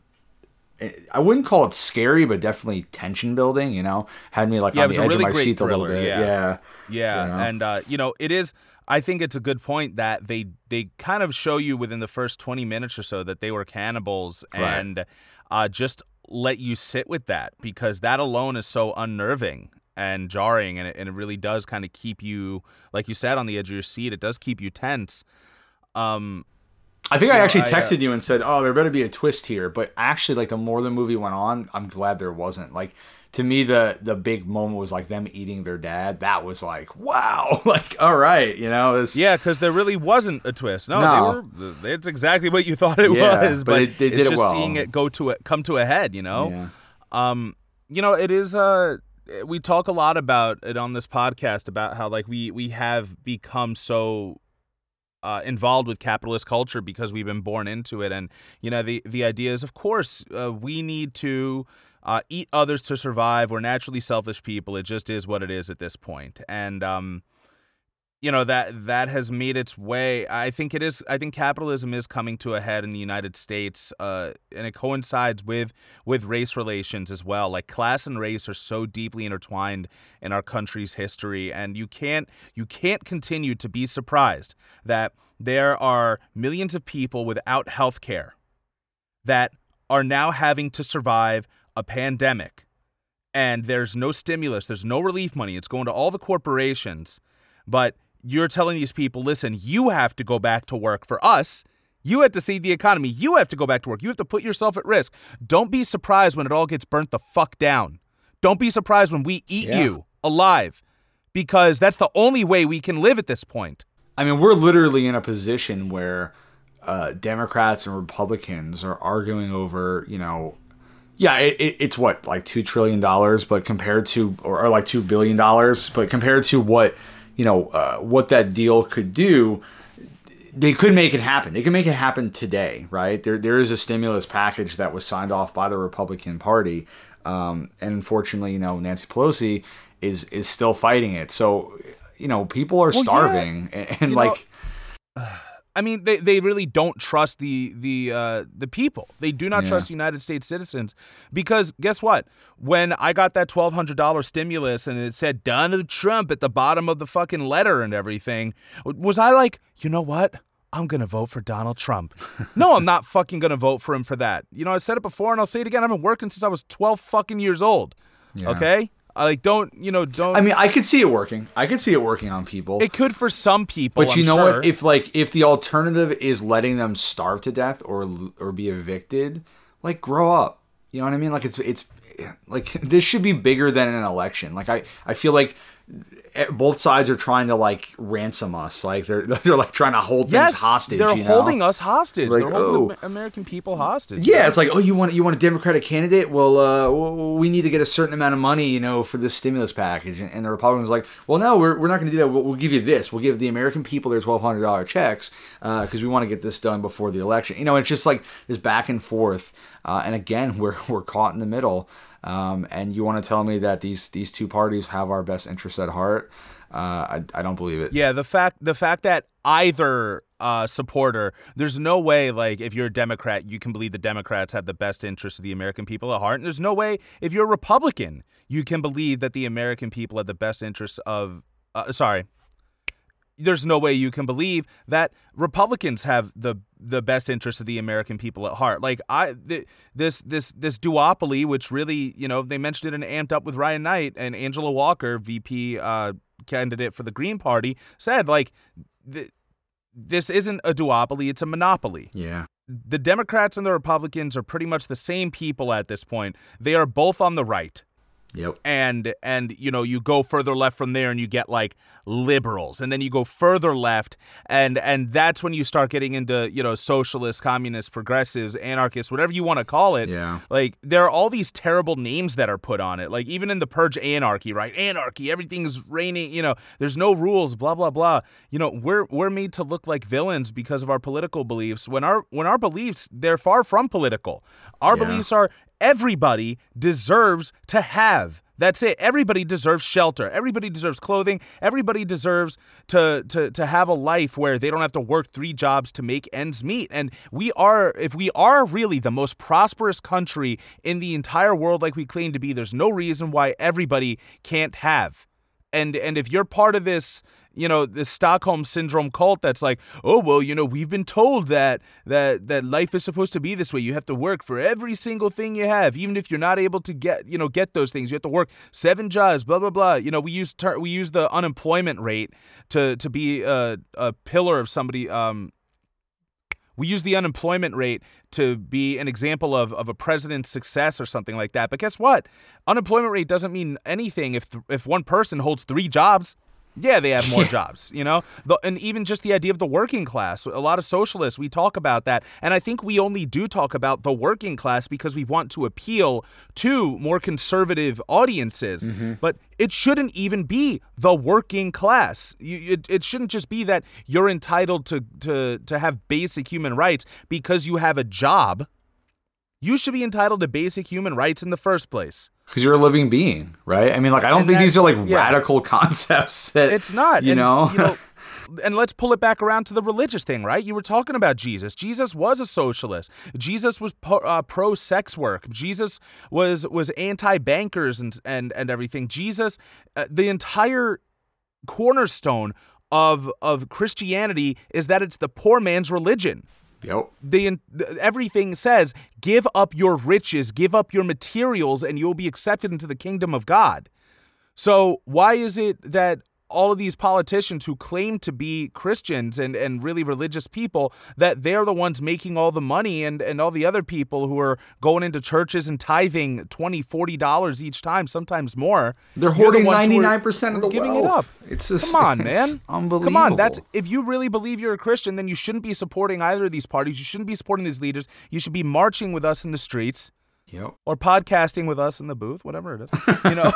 I wouldn't call it scary, but definitely tension building. You know, had me like yeah, on the edge really of my seat thriller, a little bit. Yeah, yeah, yeah. You know? and uh, you know, it is. I think it's a good point that they they kind of show you within the first twenty minutes or so that they were cannibals, Right. and uh, just let you sit with that because that alone is so unnerving and jarring, and it, and it really does kind of keep you, like you said, on the edge of your seat. It does keep you tense. Um, I think I know, actually I, uh, texted you and said, "Oh, there better be a twist here." But actually, like the more the movie went on, I'm glad there wasn't. Like to me, the the big moment was like them eating their dad. That was like, wow, like all right, you know, it's, Yeah, because there really wasn't a twist. No, No. they were. It's exactly what you thought it Yeah, was, but but, it- they did it's it just well. seeing it go to it, come to a head. You know, yeah. um, you know, it is. Uh, we talk a lot about it on this podcast about how like we we have become so uh, involved with capitalist culture because we've been born into it, and you know the the idea is, of course, uh, we need to. Uh, eat others to survive. We're naturally selfish people. It just is what it is at this point. And um, you know that that has made its way i think it is i think capitalism is coming to a head in the united states uh, and it coincides with with race relations as well like class and race are so deeply intertwined in our country's history and you can't you can't continue to be surprised that there are millions of people without health care that are now having to survive a pandemic and there's no stimulus, there's no relief money. It's going to all the corporations. But you're telling these people, listen, you have to go back to work for us. You have to see the economy. You have to go back to work. You have to put yourself at risk. Don't be surprised when it all gets burnt the fuck down. Don't be surprised when we eat Yeah. you alive because that's the only way we can live at this point. I mean, we're literally in a position where uh, Democrats and Republicans are arguing over, you know, yeah, it, it, it's what like two trillion dollars, but compared to or, or like two billion dollars, but compared to what you know uh, what that deal could do, they could make it happen. They can make it happen today, right? There there is a stimulus package that was signed off by the Republican Party, um, and unfortunately, you know, Nancy Pelosi is is still fighting it. So, you know, people are Well, yeah. starving, and, and You know, like. I mean, they, they really don't trust the the uh, the people. They do not Yeah. trust United States citizens because guess what? When I got that twelve hundred dollar stimulus and it said Donald Trump at the bottom of the fucking letter and everything, was I like, you know what? I'm gonna vote for Donald Trump. no, I'm not fucking gonna vote for him for that. You know, I said it before and I'll say it again. I've been working since I was twelve fucking years old. Yeah. Okay, I like don't you know don't. I mean, I could see it working. I could see it working on people. it could for some people, but you I'm know sure. what? If like if the alternative is letting them starve to death or or be evicted, like grow up. You know what I mean? Like it's it's like this should be bigger than an election. Like I I feel like both sides are trying to like ransom us. Like they're they're like trying to hold yes, things hostage. they're you know? holding us hostage. Like, they're holding oh. the American people hostage. Yeah, it's like, oh, you want you want a Democratic candidate? Well, uh, we need to get a certain amount of money, you know, for this stimulus package. And the Republicans like, well, no, we're, we're not going to do that. We'll, we'll give you this. We'll give the American people their twelve hundred dollar checks because we want to get this done before the election. You know, it's just like this back and forth. Uh, and again, we're we're caught in the middle. Um, and you want to tell me that these these two parties have our best interests at heart? Uh, I, I don't believe it. Yeah, the fact the fact that either uh, supporter, there's no way like if you're a Democrat, you can believe the Democrats have the best interests of the American people at heart. And there's no way if you're a Republican, you can believe that the American people have the best interests of. Uh, sorry. There's no way you can believe that Republicans have the the best interests of the American people at heart. Like I th- this this this duopoly, which really you know they mentioned it in Amped Up with Ryan Knight and Angela Walker, VP uh, candidate for the Green Party, said like th- this isn't a duopoly; it's a monopoly Yeah. the Democrats and the Republicans are pretty much the same people at this point. They are both on the right. Yep. and and you know you go further left from there and you get like liberals and then you go further left and and that's when you start getting into you know socialists communists progressives anarchists whatever you want to call it Yeah. like there are all these terrible names that are put on it like even in the purge anarchy right anarchy everything's raining you know there's no rules blah blah blah you know we're we're made to look like villains because of our political beliefs when our when our beliefs they're far from political our Yeah. beliefs are everybody deserves to have that's it. Everybody deserves shelter. Everybody deserves clothing. Everybody deserves to, to to have a life where they don't have to work three jobs to make ends meet. And we are, if we are really the most prosperous country in the entire world, like we claim to be, there's no reason why everybody can't have. And and if you're part of this, you know, the Stockholm syndrome cult that's like, oh well, you know, we've been told that that that life is supposed to be this way. You have to work for every single thing you have, even if you're not able to get, you know, get those things. You have to work seven jobs, blah blah blah. You know, we use ter- we use the unemployment rate to to be a, a pillar of somebody. Um, we use the unemployment rate to be an example of, of a president's success or something like that. But guess what? Unemployment rate doesn't mean anything if th- if one person holds three jobs. Yeah, they have more jobs, you know? The, and even just the idea of the working class. A lot of socialists, we talk about that. And I think we only do talk about the working class because we want to appeal to more conservative audiences. Mm-hmm. But it shouldn't even be the working class. You, it, it shouldn't just be that you're entitled to, to, to have basic human rights because you have a job. You should be entitled to basic human rights in the first place. Because you're a living being, right? I mean, like, I don't And think these are like yeah. radical concepts that It's not. You and, know? you know, and let's pull it back around to the religious thing, right? You were talking about Jesus. Jesus was a socialist. Jesus was po- uh, pro sex work. Jesus was was anti bankers and and and everything. Jesus, uh, the entire cornerstone of of Christianity is that it's the poor man's religion Yep. the everything says give up your riches give up your materials and you'll be accepted into the kingdom of god so why is it that all of these politicians who claim to be Christians and, and really religious people that they're the ones making all the money and, and all the other people who are going into churches and tithing 20 40 dollars each time sometimes more They're the hoarding ones who are- 99% of the giving wealth. it up. It's just come on man. Unbelievable. come on that's if you really believe you're a christian then you shouldn't be supporting either of these parties. You shouldn't be supporting these leaders. You should be marching with us in the streets Yep. or podcasting with us in the booth, whatever it is. You know,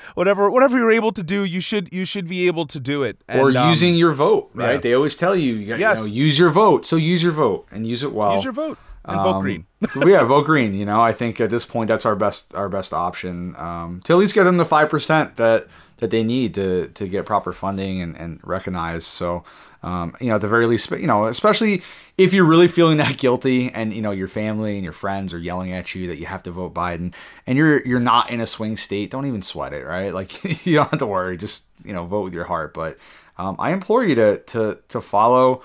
whatever whatever you're able to do, you should you should be able to do it. or And, um, using your vote, right? yeah. They always tell you, you, got- Yes. you know, use your vote. So use your vote and use it well. use your vote and vote Um, green. yeah, vote green. You know, I think at this point that's our best our best option um, to at least get them the five percent that that they need to to get proper funding and, and recognized. So, um, you know, at the very least, you know, especially if you're really feeling that guilty and you know your family and your friends are yelling at you that you have to vote Biden and you're you're not in a swing state, don't even sweat it, right? Like you don't have to worry. Just you know, vote with your heart. But um, I implore you to to to follow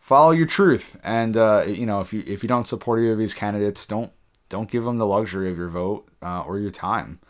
follow your truth and uh, you know if you if you don't support either of these candidates don't don't give them the luxury of your vote uh, or your time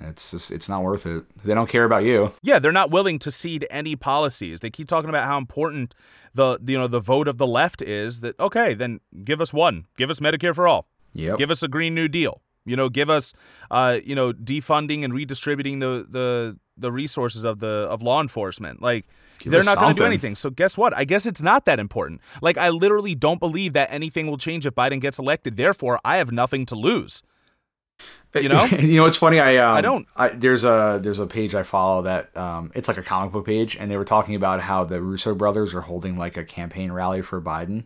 it's just it's not worth it they don't care about you Yeah, they're not willing to cede any policies. They keep talking about how important the you know the vote of the left is. That okay, then give us one. Give us Medicare for all. Yeah. Give us a Green New Deal. You know, give us, uh, you know, defunding and redistributing the the the resources of the of law enforcement. Like Give they're not going to do anything. So guess what? I guess it's not that important. Like I literally don't believe that anything will change if Biden gets elected. Therefore, I have nothing to lose. You know? you know it's funny i um, I don't. I, there's a there's a page i follow that um, it's like a comic book page and they were talking about how the russo brothers are holding like a campaign rally for biden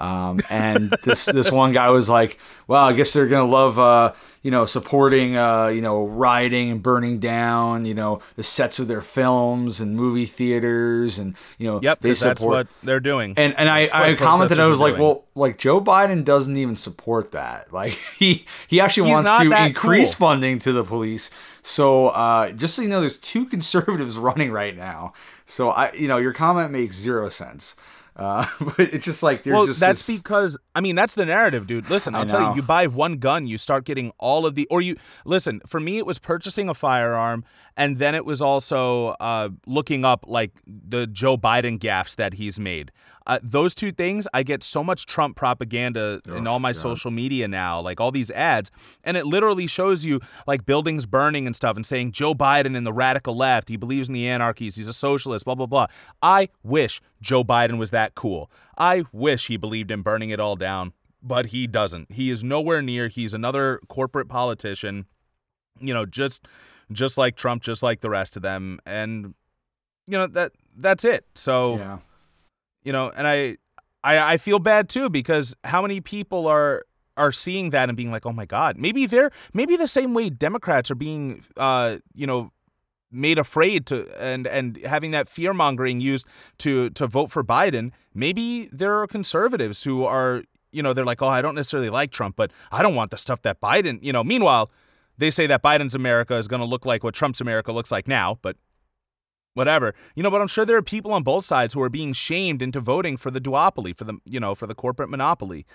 um, and this this one guy was like, "Well, I guess they're gonna love, uh, you know, supporting, uh, you know, rioting and burning down, you know, the sets of their films and movie theaters, and you know, Yep, they because that's what they're doing. and and I, That's I commented, I was are like, doing. well, like Joe Biden doesn't even support that. Like he he actually He's wants to increase cool. funding to the police. So uh, just so you know, there's two conservatives running right now. So I, you know, your comment makes zero sense. Uh, but it's just like there's well, just that's this, because I mean that's the narrative, dude. Listen, I'll tell you, you buy one gun, you start getting all of the, or you listen. For me, it was purchasing a firearm, and then it was also uh, looking up like the Joe Biden gaffes that he's made. Uh, those two things, I get so much Trump propaganda in Oh, all my God. social media now, like all these ads, and it literally shows you like buildings burning and stuff and saying Joe Biden and the radical left, he believes in the anarchies, he's a socialist, blah, blah, blah. I wish Joe Biden was that cool. I wish he believed in burning it all down, but he doesn't. He is nowhere near. He's another corporate politician, you know, just just like Trump, just like the rest of them. And you know, that that's it. So Yeah. you know and I, I i feel bad too because how many people are are seeing that and being like oh my god maybe they're maybe the same way democrats are being uh you know made afraid to and and having that fear mongering used to to vote for biden maybe there are conservatives who are you know they're like oh i don't necessarily like trump but i don't want the stuff that biden you know meanwhile they say that biden's america is going to look like what trump's america looks like now but whatever. You know, but I'm sure there are people on both sides who are being shamed into voting for the duopoly, for the you know, for the corporate monopoly,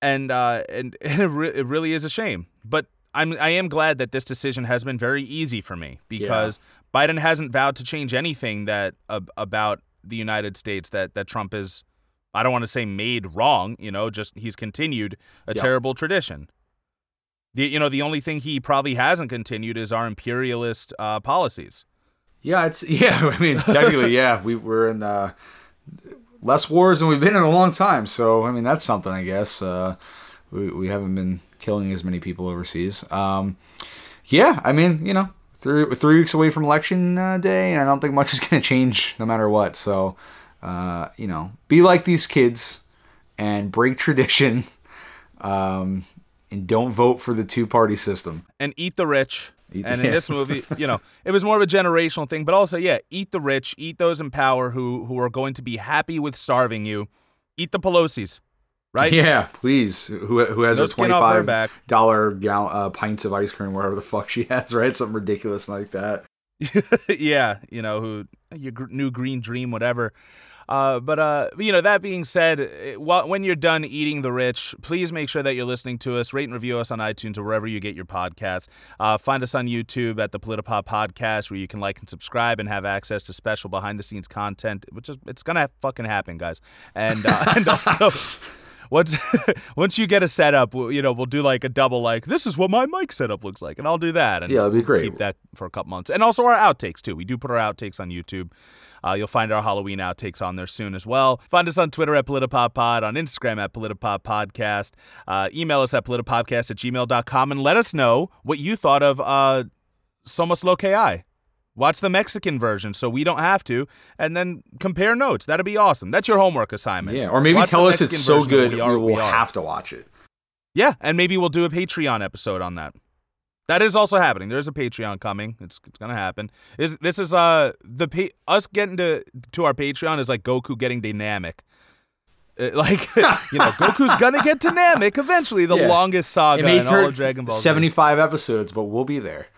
and uh, and it, re- it really is a shame. But I'm I am glad that this decision has been very easy for me because Biden hasn't vowed to change anything that uh, about the United States that that Trump is. I don't want to say made wrong, you know, just he's continued a Yeah. terrible tradition. The, you know, the only thing he probably hasn't continued is our imperialist uh, policies. Yeah, it's yeah. I mean, technically, yeah, we were in uh, less wars than we've been in a long time. So, I mean, that's something, I guess. Uh, we we haven't been killing as many people overseas. Um, yeah, I mean, you know, three three weeks away from election uh, day, and I don't think much is going to change no matter what. So, uh, you know, be like these kids and break tradition, um, and don't vote for the two party system. and eat the rich. Eat the- and in this movie, you know, it was more of a generational thing, but also, yeah, eat the rich, eat those in power who who are going to be happy with starving you. Eat the Pelosi's, right? Yeah, please. Who who has No a twenty five back. gal uh, pints of ice cream, whatever the fuck she has, right? Something ridiculous like that. yeah, you know, who your gr- new green dream, whatever. Uh, but uh, you know, that being said, eh, while, when you're done eating the rich, please make sure that you're listening to us. Rate and review us on iTunes or wherever you get your podcasts. Uh, find us on YouTube at the Politipop Podcast, where you can like and subscribe and have access to special behind the scenes content, which is it's gonna fucking happen, guys. And uh, and also. Once once you get a setup, we'll- you know, we'll do like a double like this is what my mic setup looks like, and I'll do that. And Yeah, that'd be great. Keep that for a couple months, and also our outtakes too. We do put our outtakes on YouTube. Uh, you'll find our Halloween outtakes on there soon as well. Find us on Twitter at PolitiPopPod, on Instagram at PolitiPopPodcast. Uh, email us at PolitiPopcast at gmail.com and let us know what you thought of uh, Somos Lo Hay. Watch the Mexican version so we don't have to, and then compare notes. That'd be awesome. That's your homework assignment. Yeah, or maybe Watch tell us it's so good We we, Are What will We have to watch it. Yeah, and maybe we'll do a Patreon episode on that. That is also happening. There's a Patreon coming. It's, it's gonna happen. Is this is uh the pa- us getting to to our Patreon is like Goku getting dynamic. Uh, like you know, Goku's gonna get dynamic eventually. The Yeah. longest saga in all of Dragon Ball. Seventy five episodes, but we'll be there.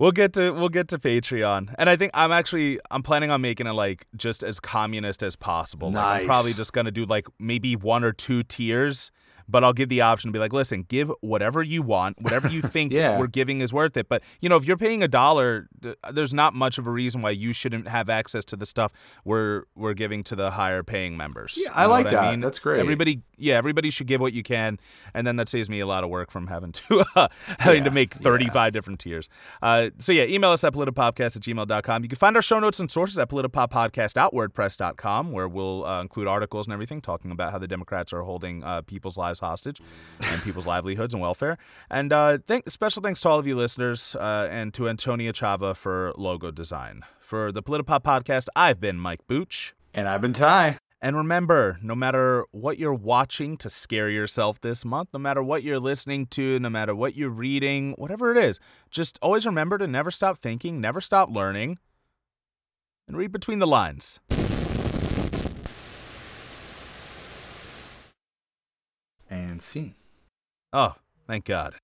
We'll get to we'll get to Patreon, and I think I'm actually I'm planning on making it like just as communist as possible. Like, I'm Nice. probably just gonna do like maybe one or two tiers, but I'll give the option to be like, listen, give whatever you want, whatever you think Yeah. we're giving is worth it. But you know, if you're paying a dollar, there's not much of a reason why you shouldn't have access to the stuff we're we're giving to the higher paying members. Yeah, You I know like that. I mean? That's great. Everybody, yeah, everybody should give what you can, and then that saves me a lot of work from having to uh, having to make 35 different tiers. Uh, so yeah, email us at politipopcast at gmail.com. You can find our show notes and sources at politipoppodcast.wordpress.com, where we'll uh, include articles and everything talking about how the Democrats are holding uh, people's lives hostage and people's livelihoods and welfare. And uh, thank, special thanks to all of you listeners uh, and to Antonia Chava for logo design. For the Politipop podcast, I've been Mike Booch. And I've been Ty. And remember, no matter what you're watching to scare yourself this month, no matter what you're listening to, no matter what you're reading, whatever it is, just always remember to never stop thinking, never stop learning, and read between the lines. And scene. Oh, thank God.